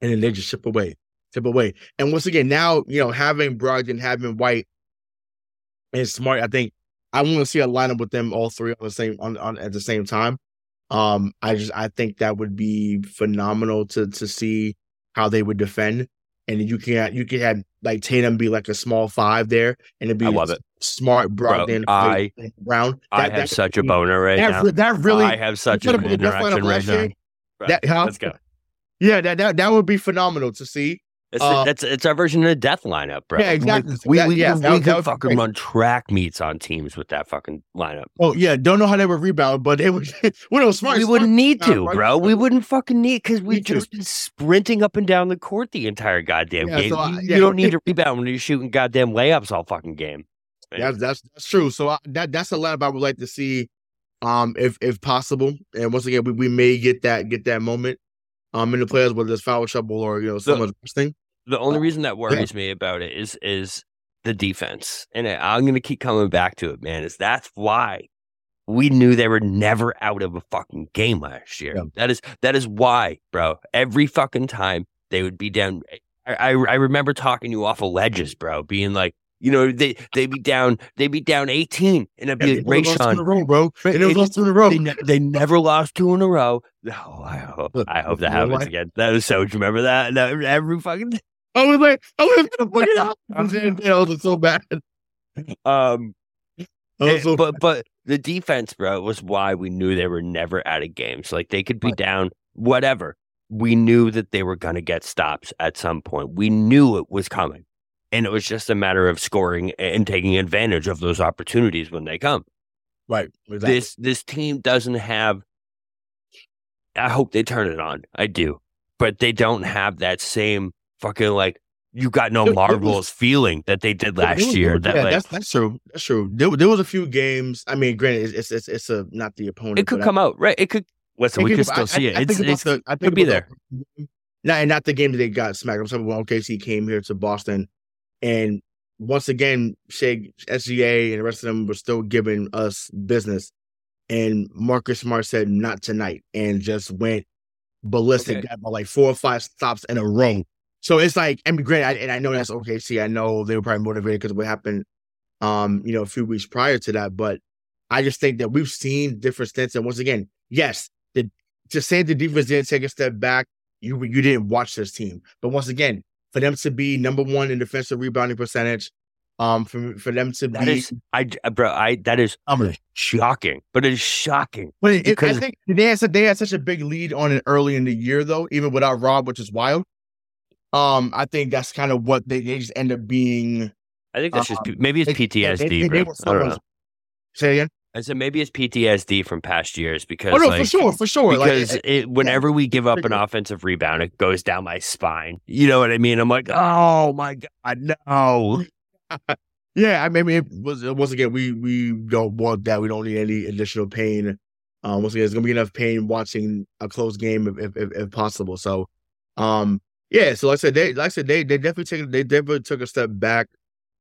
Speaker 2: And then they just chip away, chip away. And once again, now you know, having Brogdon, having White, and Smart, I think I want to see a lineup with them all three on the same on, on at the same time. Um, I just I think that would be phenomenal to to see how they would defend. And you can you can have like Tatum be like a small five there, and it'd be
Speaker 3: I love it.
Speaker 2: smart
Speaker 3: Bro,
Speaker 2: Brogdon
Speaker 3: I-
Speaker 2: Brown.
Speaker 3: I have such a boner right
Speaker 2: that,
Speaker 3: now.
Speaker 2: that really
Speaker 3: I have such an
Speaker 2: incredible. The best
Speaker 3: interaction right now. Right,
Speaker 2: That- huh?
Speaker 3: Let's go.
Speaker 2: yeah that, that that would be phenomenal to see.
Speaker 3: It's,
Speaker 2: Uh,
Speaker 3: it's it's our version of the death lineup, bro.
Speaker 2: Yeah, exactly.
Speaker 3: We
Speaker 2: That-
Speaker 3: we,
Speaker 2: yeah,
Speaker 3: could,
Speaker 2: that-
Speaker 3: we
Speaker 2: that
Speaker 3: could fucking run track meets on teams with that fucking lineup.
Speaker 2: Oh yeah, don't know how they would rebound, but they would. well, no, smart.
Speaker 3: we wouldn't need to,
Speaker 2: right?
Speaker 3: bro. We wouldn't fucking need because we just been sprinting up and down the court the entire goddamn
Speaker 2: Yeah,
Speaker 3: game.
Speaker 2: so I-
Speaker 3: you,
Speaker 2: yeah.
Speaker 3: you don't need to rebound when you're shooting goddamn layups all fucking game.
Speaker 2: That's that's that's true. So I, that that's a lineup I would like to see, um, if if possible. And once again, we, we may get that get that moment, um, in the players whether it's foul trouble or you know someone's thing.
Speaker 3: The only reason that worries me about it is is the defense, and I'm gonna keep coming back to it, man. Is that's why we knew they were never out of a fucking game last year.
Speaker 2: Yeah.
Speaker 3: That is that is why, bro. Every fucking time they would be down. I I, I remember talking you off of ledges, bro, being like. You know, they they be down, they be down 18, and I'd be like,
Speaker 2: They lost in a row, bro. It was lost two in a row.
Speaker 3: they, they never lost two in a row. Oh, I hope, I hope that happens again. That was so. Do you remember that? that every fucking
Speaker 2: I was like, I was gonna put it out. I was in there. I was so bad.
Speaker 3: um. Eh,
Speaker 2: so
Speaker 3: but but the defense, bro, was why we knew they were never out of games. Like they could be down, whatever. we knew that they were going to get stops at some point. We knew it was coming. And it was just a matter of scoring and taking advantage of those opportunities when they come.
Speaker 2: Right. Exactly.
Speaker 3: This this team doesn't have I hope they turn it on. I do. But they don't have that same fucking like you got no
Speaker 2: There- there was-
Speaker 3: marbles feeling that they did last
Speaker 2: was-
Speaker 3: year. That
Speaker 2: yeah,
Speaker 3: like,
Speaker 2: that's that's true. That's true. There, there was a few games. I mean, granted, it's it's it's a not the opponent.
Speaker 3: it could
Speaker 2: but I-
Speaker 3: come out right. It could. Listen,
Speaker 2: I
Speaker 3: we could still see
Speaker 2: I-
Speaker 3: it.
Speaker 2: I
Speaker 3: It's,
Speaker 2: think about
Speaker 3: it's
Speaker 2: the- I think
Speaker 3: could be there.
Speaker 2: the- mm-hmm. Not not the game that they got smacked. I'm talking about OKC came here to Boston, and once again, Shai, SGA, and the rest of them were still giving us business. And Marcus Smart said, "Not tonight," and just went ballistic.
Speaker 3: Okay.
Speaker 2: Got about like four or five stops in a row. So it's like, I mean, granted, I, and I know that's OKC. I know they were probably motivated because of what happened, um, you know, a few weeks prior to that. But I just think that we've seen different stints. And once again, yes, the to say the defense didn't take a step back, you you didn't watch this team. But once again, for them to be number one in defensive rebounding percentage, um, for for them to
Speaker 3: That
Speaker 2: be,
Speaker 3: is, I, bro, I that is
Speaker 2: um,
Speaker 3: shocking. But it is shocking.
Speaker 2: but it, it- I think they had such- they had such a big lead on it early in the year, though, even without Rob, which is wild. Um, I think that's kind of what they, they just end up being.
Speaker 3: I think that's just
Speaker 2: Um,
Speaker 3: maybe it's
Speaker 2: they- they-
Speaker 3: PTSD,
Speaker 2: they- they
Speaker 3: bro. I don't know.
Speaker 2: Say again.
Speaker 3: I said maybe it's PTSD from past years because
Speaker 2: Oh no,
Speaker 3: like,
Speaker 2: for sure, for sure. Like,
Speaker 3: because it, whenever we give up an offensive rebound, it goes down my spine. You know what I mean? I'm like, oh my god, no.
Speaker 2: Yeah, I mean, it was once again we we don't want that. We don't need any additional pain. Um, once again, it's gonna be enough pain watching a close game if if, if, possible. So, um, yeah. So like I said, they like I said they they definitely take they definitely took a step back,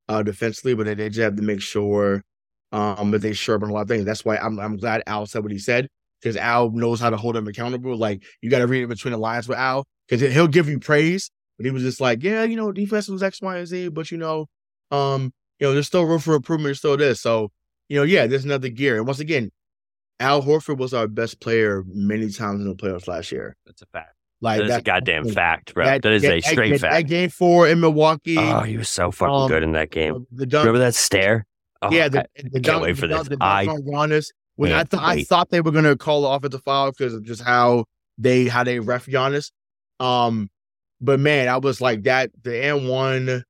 Speaker 2: uh, defensively, but they, they just have to make sure, um, that they sharp on a lot of things. That's why I'm I'm glad Al said what he said because Al knows how to hold them accountable. Like you got to read it between the lines with Al because he'll give you praise, but he was just like, yeah, you know, defense was X, Y, and Z, but you know, um you know, there's still room for improvement. There's still this. So, you know, yeah, there's another gear. And once again, Al Horford was our best player many times in the playoffs last year.
Speaker 3: That's a fact.
Speaker 2: Like
Speaker 3: That is a goddamn
Speaker 2: that-
Speaker 3: fact, bro. that is a straight
Speaker 2: that,
Speaker 3: fact.
Speaker 2: That game four in Milwaukee.
Speaker 3: oh, he was so fucking
Speaker 2: um,
Speaker 3: good in that game.
Speaker 2: the dunk,
Speaker 3: Remember that stare? Oh,
Speaker 2: yeah, the,
Speaker 3: I-
Speaker 2: the dunk,
Speaker 3: wait for this. I
Speaker 2: Giannis. When I
Speaker 3: can't
Speaker 2: thought I thought they were gonna call off at the foul because of just how they how they ref Giannis. Um, but man, I was like that. The and one,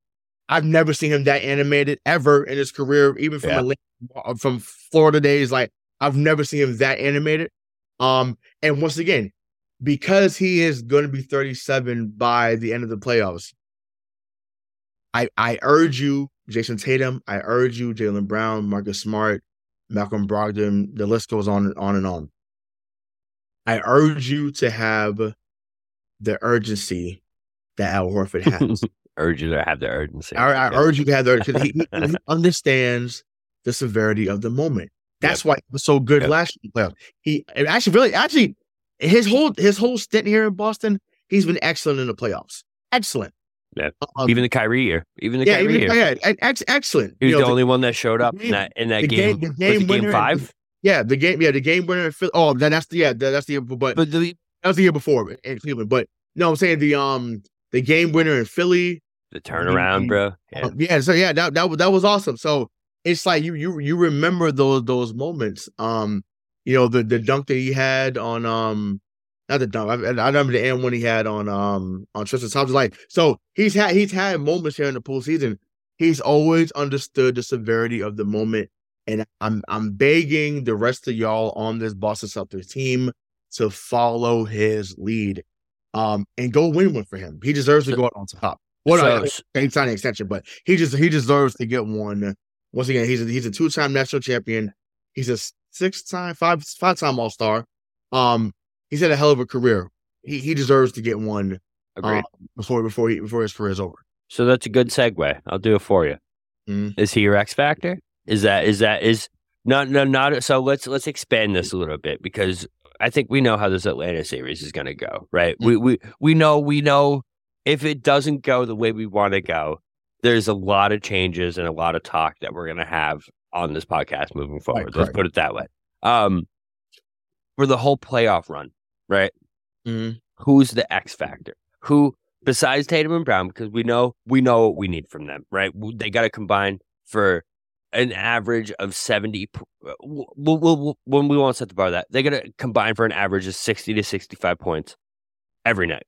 Speaker 2: I've never seen him that animated ever in his career, even from
Speaker 3: Yeah.
Speaker 2: Atlanta, from Florida days. Like I've never seen him that animated. Um, and once again, because he is going to be 37 by the end of the playoffs, I I urge you, Jayson Tatum. I urge you, Jaylen Brown, Marcus Smart, Malcolm Brogdon. The list goes on and on and on. I urge you to have the urgency that Al Horford has.
Speaker 3: urge you to have the urgency.
Speaker 2: I, I
Speaker 3: Yeah.
Speaker 2: urge you to have the urgency. He, he understands the severity of the moment. That's why he was so good
Speaker 3: Yep.
Speaker 2: last year. in the playoffs. He actually really actually his whole his whole stint here in Boston, he's been excellent in the playoffs. Excellent.
Speaker 3: Yeah.
Speaker 2: Um,
Speaker 3: Even the Kyrie year. Even the
Speaker 2: yeah,
Speaker 3: Kyrie
Speaker 2: even,
Speaker 3: year.
Speaker 2: yeah, ex- excellent.
Speaker 3: He was
Speaker 2: You know,
Speaker 3: the only one that showed up
Speaker 2: game-
Speaker 3: in that in that
Speaker 2: the
Speaker 3: game.
Speaker 2: game- the game
Speaker 3: game
Speaker 2: winner-
Speaker 3: five?
Speaker 2: Yeah, the game. Yeah, the game winner. Oh, that, that's the yeah. That, that's the year. But
Speaker 3: But the
Speaker 2: that was the year before in Cleveland. But no, I'm saying the um the game winner in Philly.
Speaker 3: the turnaround, bro. Yeah.
Speaker 2: Um, yeah. So yeah, that that was that was awesome. So it's like you you you remember those those moments. Um, you know the the dunk that he had on um not the dunk. I, I remember the end one he had on um on Tristan Thompson. Like so he's had he's had moments here in the postseason. He's always understood the severity of the moment, and I'm I'm begging the rest of y'all on this Boston Celtics team to follow his lead, um, and go win one for him. He deserves to go out on top. Well,
Speaker 3: so-
Speaker 2: no, signed an extension, but he just he deserves to get one. Once again, he's a, he's a two time national champion. He's a six time five five time All Star. Um, he's had a hell of a career. He he deserves to get one
Speaker 3: Agreed.
Speaker 2: uh, before before he before his career is over.
Speaker 3: so that's a good segue. I'll do it for you.
Speaker 2: Mhm.
Speaker 3: Is he your X factor? Is that is that is not no not so let's let's expand this a little bit because I think we know how this Atlanta series is going to go, right? We we we know we know if it doesn't go the way we want to go, there's a lot of changes and a lot of talk that we're going to have on this podcast moving forward. Let's
Speaker 2: correct.
Speaker 3: put it that way. Um, for the whole playoff run, right?
Speaker 2: Mhm.
Speaker 3: Who's the X factor? Who besides Tatum and Brown? Because we know we know what we need from them, right? They got to combine for an average of seventy. uh, We'll, we'll, we'll, when we won't set the bar that they got to combine for an average of sixty to sixty-five points every night.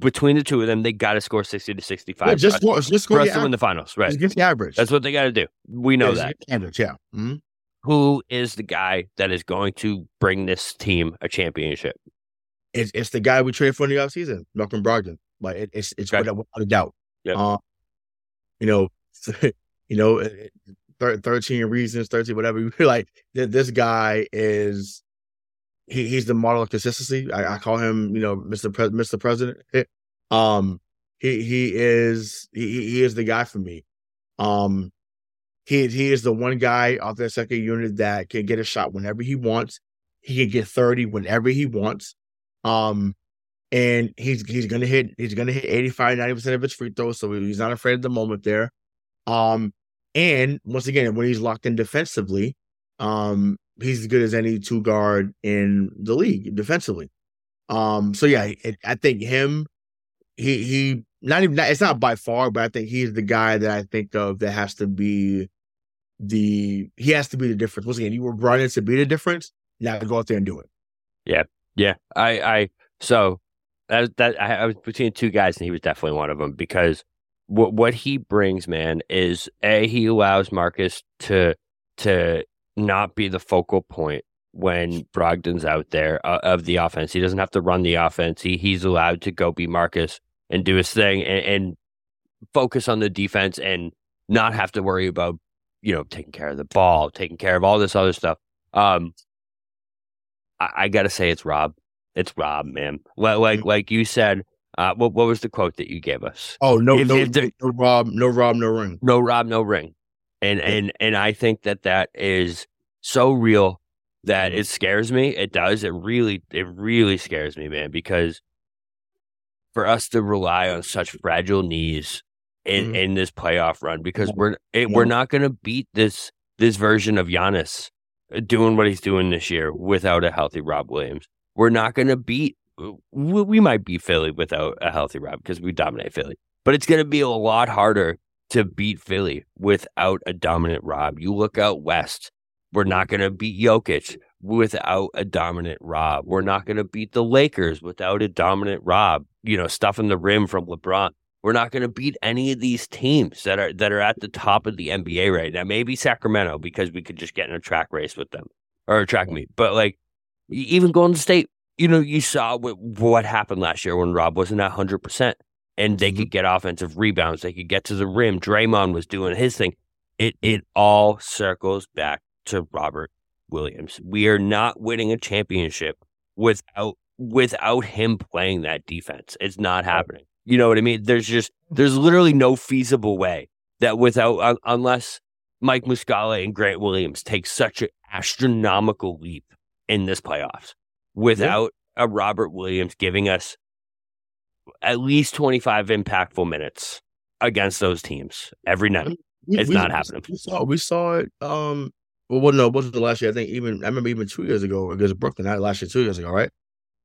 Speaker 3: Between the two of them, they got to score sixty to sixty-five.
Speaker 2: Yeah, just score, just
Speaker 3: for us
Speaker 2: the
Speaker 3: to win the finals, right?
Speaker 2: Just get the average.
Speaker 3: That's what they got to do. We know
Speaker 2: Yeah,
Speaker 3: that.
Speaker 2: get the average, yeah. Mhm.
Speaker 3: Who is the guy that is going to bring this team a championship?
Speaker 2: It's it's the guy we traded for in the offseason, Malcolm Brogdon. Like it, it's it's
Speaker 3: Okay.
Speaker 2: without, without a doubt.
Speaker 3: Yep.
Speaker 2: Uh, you know, you know, it- thir- thirteen reasons, thirteen whatever. Like th- this guy is, he he's the model of consistency. I, I call him, you know, Mister Pre- Mister President. Um, he he is he- he is the guy for me. Um, he he is the one guy off that second unit that can get a shot whenever he wants. He can get thirty whenever he wants. Um, and he's he's gonna hit he's gonna hit 85 90 percent of his free throws, so he's not afraid of the moment there. Um, and once again, when he's locked in defensively, um, he's as good as any two guard in the league defensively. Um, so yeah, it, I think him, he he not even it's not by far, but I think he's the guy that I think of that has to be the he has to be the difference. Once again, you were brought in to be the difference. Now to go out there and do it.
Speaker 3: Yeah, yeah. I, I, so that that I, I was between two guys, and he was definitely one of them because what what he brings, man, is a he allows Marcus to to not be the focal point when Brogdon's out there uh, of the offense. He doesn't have to run the offense. He he's allowed to go be Marcus and do his thing and, and focus on the defense and not have to worry about you know taking care of the ball, taking care of all this other stuff. Um, I, I gotta say it's Rob. It's Rob, man. Like like, like you said. Uh, what what was the quote that you gave us?
Speaker 2: Oh no,
Speaker 3: If-
Speaker 2: no,
Speaker 3: if there-
Speaker 2: no Rob, no Rob, no ring.
Speaker 3: No Rob, no ring. And
Speaker 2: Yeah.
Speaker 3: and and I think that that is so real that
Speaker 2: Mhm.
Speaker 3: it scares me. It does. It really it really scares me, man. Because for us to rely on such fragile knees in,
Speaker 2: Mhm.
Speaker 3: in this playoff run, because we're it, we're not going to beat this this version of Giannis uh, doing what he's doing this year without a healthy Rob Williams. We're not going to beat. We, we might beat Philly without a healthy Rob because we dominate Philly, but it's going to be a lot harder to beat Philly without a dominant Rob. You look out west. We're not going to beat Jokic without a dominant Rob. We're not going to beat the Lakers without a dominant Rob. You know, stuffing the rim from LeBron. We're not going to beat any of these teams that are that are at the top of the NBA right now. Maybe Sacramento because we could just get in a track race with them or a track meet. But like even Golden State, you know, you saw what, what happened last year when Rob wasn't at hundred percent, and they mm-hmm. could get offensive rebounds. They could get to the rim. Draymond was doing his thing. It it all circles back to Robert Williams. We are not winning a championship without without him playing that defense. It's not happening. You know what I mean? There's just there's literally no feasible way that without un- unless Mike Muscala and Grant Williams take such an astronomical leap in this playoffs without a Robert Williams giving us at least 25 impactful minutes against those teams every night.
Speaker 2: We-
Speaker 3: It's
Speaker 2: we-
Speaker 3: not happening.
Speaker 2: We saw, we saw it. Um, well, well, no, it wasn't the last year. I think even I remember even two years ago against Brooklyn. Not last year, two years ago, right?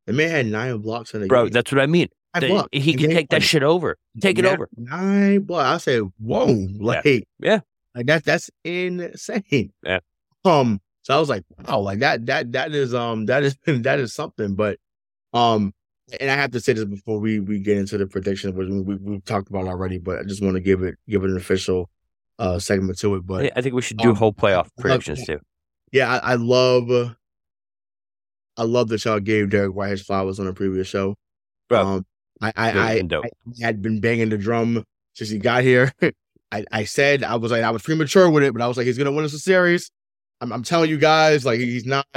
Speaker 2: The man had nine blocks in the
Speaker 3: Bro,
Speaker 2: game.
Speaker 3: that's what I mean.
Speaker 2: Blocks
Speaker 3: he can take that shit over. Take it over.
Speaker 2: I blocks. I said, whoa, like
Speaker 3: Yeah.
Speaker 2: like that. That's insane.
Speaker 3: Yeah.
Speaker 2: Um. So I was like, wow, like that. That that is um that is that is something. But um, and I have to say this before we we get into the prediction, which we, we we've talked about already. But I just want to give it give it an official uh segment to it. But
Speaker 3: I- think we should do
Speaker 2: um,
Speaker 3: whole playoff
Speaker 2: love-
Speaker 3: predictions too.
Speaker 2: yeah, I, I love I love that y'all gave Derrick White his flowers on a previous show.
Speaker 3: Bro,
Speaker 2: um, I I, I. I had been banging the drum since he got here. I, I said I was like I was premature with it, but I was like he's gonna win us a series. I'm, I'm telling you guys, like he's not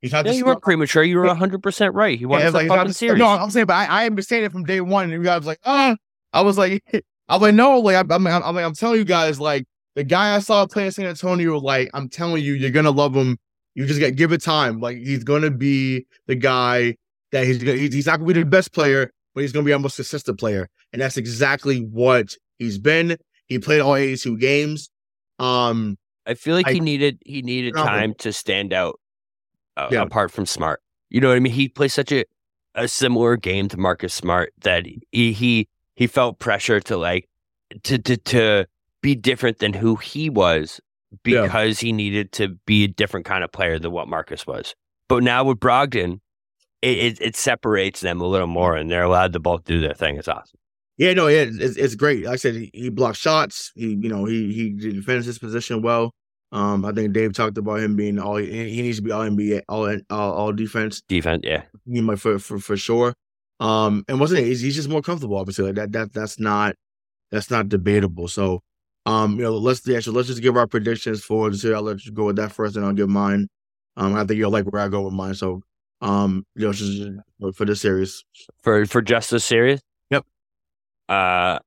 Speaker 2: he's not.
Speaker 3: No, you were premature. You were 100% right. He won
Speaker 2: Yeah, like,
Speaker 3: fucking
Speaker 2: the-
Speaker 3: series.
Speaker 2: No, I'm saying, but I, I saying it from day one, and you guys like, ah, I was like, I was like, no, like I'm, I'm, I'm, like, I'm telling you guys, like the guy I saw playing San Antonio, like I'm telling you, you're gonna love him. You just got give it time. Like he's gonna be the guy that he's gonna. He's, he's not gonna be the best player, but he's gonna be our most consistent player, and that's exactly what he's been. He played all 82 games. Um,
Speaker 3: I feel like
Speaker 2: I-
Speaker 3: he needed he needed time to stand out uh,
Speaker 2: Yeah.
Speaker 3: apart from Smart. You know what I mean? He plays such a a similar game to Marcus Smart that he he he felt pressure to like to to to be different than who he was
Speaker 2: Yeah.
Speaker 3: because he needed to be a different kind of player than what Marcus was. But now with Brogdon, it, it, it separates them a little more, and they're allowed to both do their thing. It's awesome.
Speaker 2: Yeah, no, yeah, it's, it's great. Like I said, he, he blocked shots. He, you know, he he defends his position well. Um, I think Dave talked about him being all. He needs to be all NBA, all all, all defense.
Speaker 3: Defense, yeah,
Speaker 2: he might for for for sure. Um, and wasn't it? He's, he's just more comfortable. Obviously, like that that that's not that's not debatable. So, um, you know, let's yeah, so let's just give our predictions for the series. I'll let you go with that first, and I'll give mine. Um, I think you'll like where I go with mine. So, um, you know, just for this series
Speaker 3: for for just this series.
Speaker 2: Yep.
Speaker 3: Uh,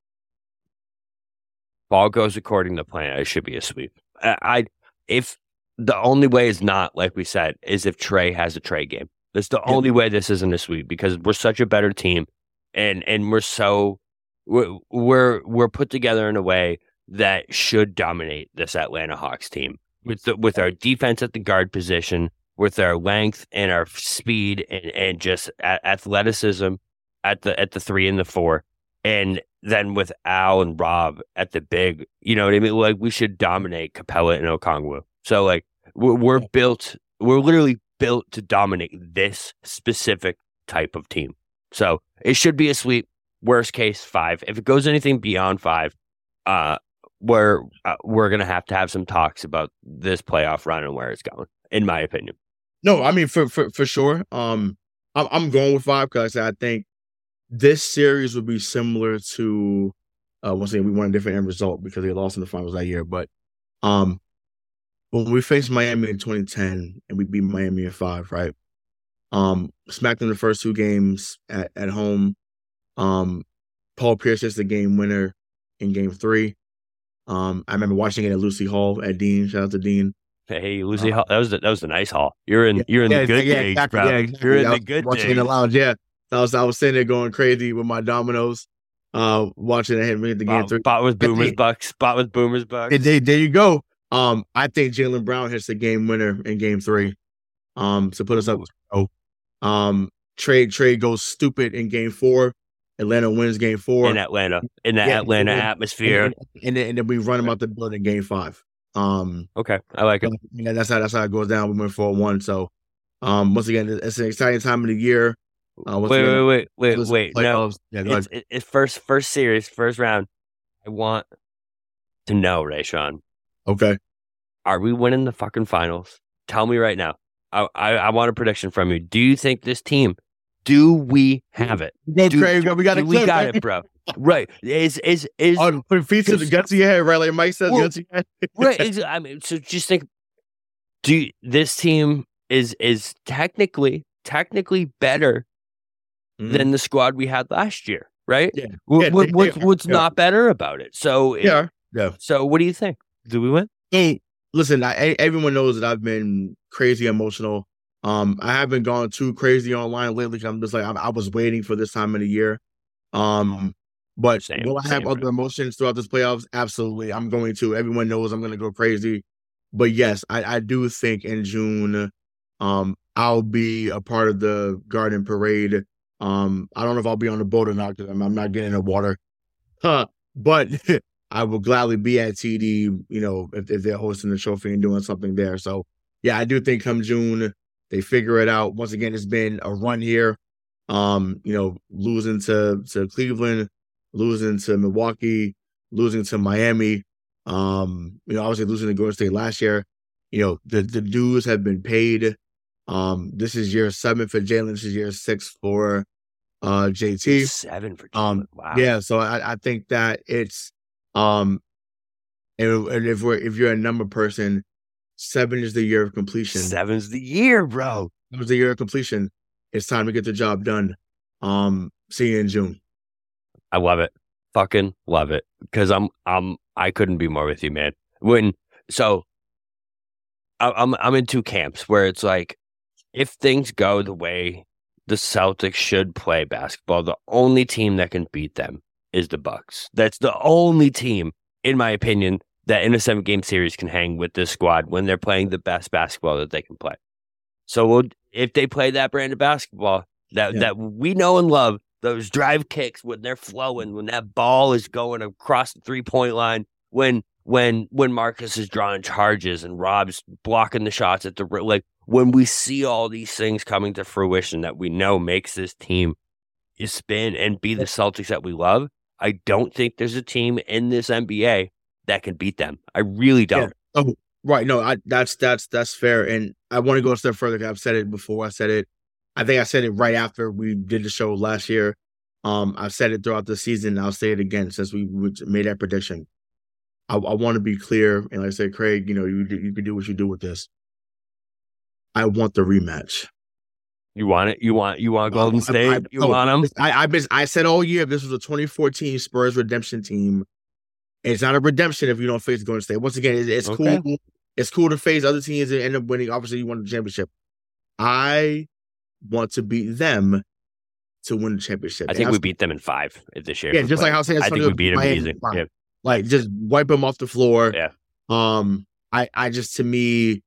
Speaker 3: ball goes according to plan. It should be a sweep. I, I if the only way is not like we said is if Trae has a Trae game. That's the only way this isn't a sweep because we're such a better team, and and we're so we're we're, we're put together in a way that should dominate this Atlanta Hawks team with the, with our defense at the guard position, with our length and our speed and, and just athleticism at the at the three and the four, and then with Al and Rob at the big, you know what I mean? Like we should dominate Capela and Okongwu. So like we're, we're built, we're literally built to dominate this specific type of team. So it should be a sweep. Worst case five. If it goes anything beyond five, uh, we're uh, we're gonna have to have some talks about this playoff run and where it's going. In my opinion.
Speaker 2: No, I mean for for for sure. Um, I'm I'm going with five because I think this series would be similar to uh once again we want a different end result because they lost in the finals that year. But um when we faced Miami in 2010 and we beat Miami in five, right? Um, smacked them the first two games at, at home. Um, Paul Pierce is the game winner in game three. Um, I remember watching it at Lucy Hall at Dean. Shout out to Dean.
Speaker 3: Hey, Lucy uh, Hall. That was the, that was a nice hall. You're in you're in yeah, the good yeah, days, exactly, bro. Yeah, exactly. You're in the good
Speaker 2: watching
Speaker 3: days.
Speaker 2: in the lounge. Yeah, I was I was sitting there going crazy with my dominoes, uh, watching it hit me at the game
Speaker 3: three. Spot with Boomers Bucks. Spot with Boomers Bucks.
Speaker 2: There, there you go. Um, I think Jaylen Brown hits the game winner in game three. Um, to put us up. Oh, um, trade trade goes stupid in game four. Atlanta wins game four
Speaker 3: in Atlanta in that yeah, Atlanta and, atmosphere,
Speaker 2: and, and, then, and then we run them out the building in game five. Um,
Speaker 3: okay, I like it.
Speaker 2: Yeah, that's how that's how it goes down. We went four one. So, um, once again, it's an exciting time of the year.
Speaker 3: Uh, wait, again, wait, wait, wait, wait, No, yeah, it's, it's, first first series, first round. I want to know, Rashawn,
Speaker 2: Okay.
Speaker 3: Are we winning the fucking finals? Tell me right now. I, I, I want a prediction from you. Do you think this team? Do we have it?
Speaker 2: do, we got
Speaker 3: it. We got it, bro. Right? Is is is?
Speaker 2: Put feet to the guts of your head, right? Like Mike says, well, guts of your head.
Speaker 3: right? I mean, so just think. Do you, this team is is technically technically better mm-hmm. than the squad we had last year, right?
Speaker 2: Yeah. What,
Speaker 3: yeah what, what's what's yeah. not better about it? So
Speaker 2: yeah, yeah.
Speaker 3: So what do you think? Do we win?
Speaker 2: Hey, listen, I, everyone knows that I've been crazy emotional. Um, I haven't gone too crazy online lately. I'm just like I, I was waiting for this time of the year. Um, but same, will I have other emotions throughout this playoffs? Absolutely, I'm going to. Everyone knows I'm going to go crazy. But yes, I, I do think in June, um, I'll be a part of the Garden Parade. Um, I don't know if I'll be on the boat or not because I'm, I'm not getting in the water. Huh. But I will gladly be at TD, you know, if, if they're hosting the trophy and doing something there. So, yeah, I do think come June, they figure it out. Once again, it's been a run here. Um, you know, losing to to Cleveland, losing to Milwaukee, losing to Miami. Um, you know, obviously losing to Golden State last year. You know, the the dues have been paid. Um, this is year seven for Jaylen. This is year six for uh JT.
Speaker 3: Seven for
Speaker 2: Jaylen. Um, wow. Yeah, so I, I think that it's um, and, and if we're if you're a number person, seven is the year of completion.
Speaker 3: Seven's the year, bro.
Speaker 2: Seven's the year of completion. It's time to get the job done. Um, see you in June.
Speaker 3: I love it. Fucking love it. Because I'm I'm I couldn't be more with you, man. When so I'm I'm in two camps where it's like if things go the way the Celtics should play basketball, the only team that can beat them is the Bucks. That's the only team, in my opinion, that in a seven game series can hang with this squad when they're playing the best basketball that they can play. So we'll, if they play that brand of basketball that yeah. that we know and love, those drive kicks when they're flowing, when that ball is going across the three point line, when when when Marcus is drawing charges and Rob's blocking the shots at the like when we see all these things coming to fruition that we know makes this team spin and be the Celtics that we love, I don't think there's a team in this NBA that can beat them. I really don't.
Speaker 2: Yeah. Oh, right. No, I, that's that's that's fair. And I want to go a step further. I've said it before. I said it. I think I said it right after we did the show last year. Um, I've said it throughout the season. I'll say it again since we made that prediction. I, I want to be clear, and like I said, Craig, you know, you you can do what you do with this. I want the rematch.
Speaker 3: You want it? You want you want Golden State? I, I, you want them?
Speaker 2: I I, been, I said all year this was a 2014 Spurs redemption team. It's not a redemption if you don't face Golden State. Once again, it's, it's okay. cool. It's cool to face other teams and end up winning. Obviously, you won the championship. I want to beat them to win the championship.
Speaker 3: I think we beat them in five this year.
Speaker 2: Yeah, just like how San
Speaker 3: Antonio I think we beat them easy. Yeah.
Speaker 2: Like just wipe them off the floor.
Speaker 3: Yeah.
Speaker 2: Um, I I just to me,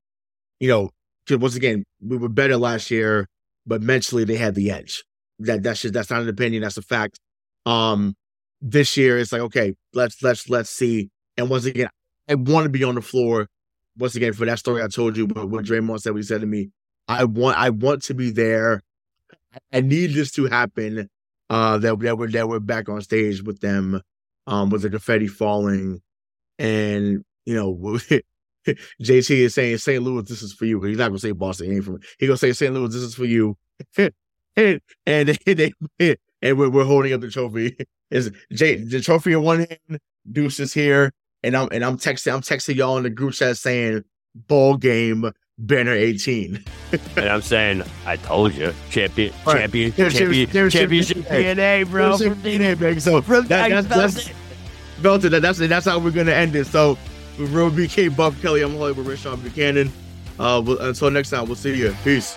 Speaker 2: you know, once again, we were better last year, but mentally they had the edge. That that's just that's not an opinion, that's a fact. Um, this year it's like okay, let's let's let's see. And once again, I want to be on the floor. Once again, for that story I told you, but what Draymond said, what he said to me, I want I want to be there. I need this to happen. Uh, that that we're that we're back on stage with them, um, with the confetti falling, and you know, JT is saying St. Louis, this is for you. He's not gonna say Boston, ain't He gonna say St. Louis, this is for you. and and they, they, and we're, we're holding up the trophy. Is Jay the trophy in one hand, Deuce is here, and I'm and I'm texting I'm texting y'all in the group chat saying ball game banner 18.
Speaker 3: and I'm saying, I told you, champion, right. champion, champion, champion, championship DNA, bro. From
Speaker 2: DNA, baby. So that, that's, that's, Belton, that, that's, that's how we're going to end it. So, with Real BK, Buff Kelly, I'm Hollywood Rashawn Buchanan. Uh, until next time, we'll see you. Peace.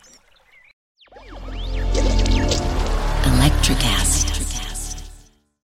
Speaker 4: Electricast.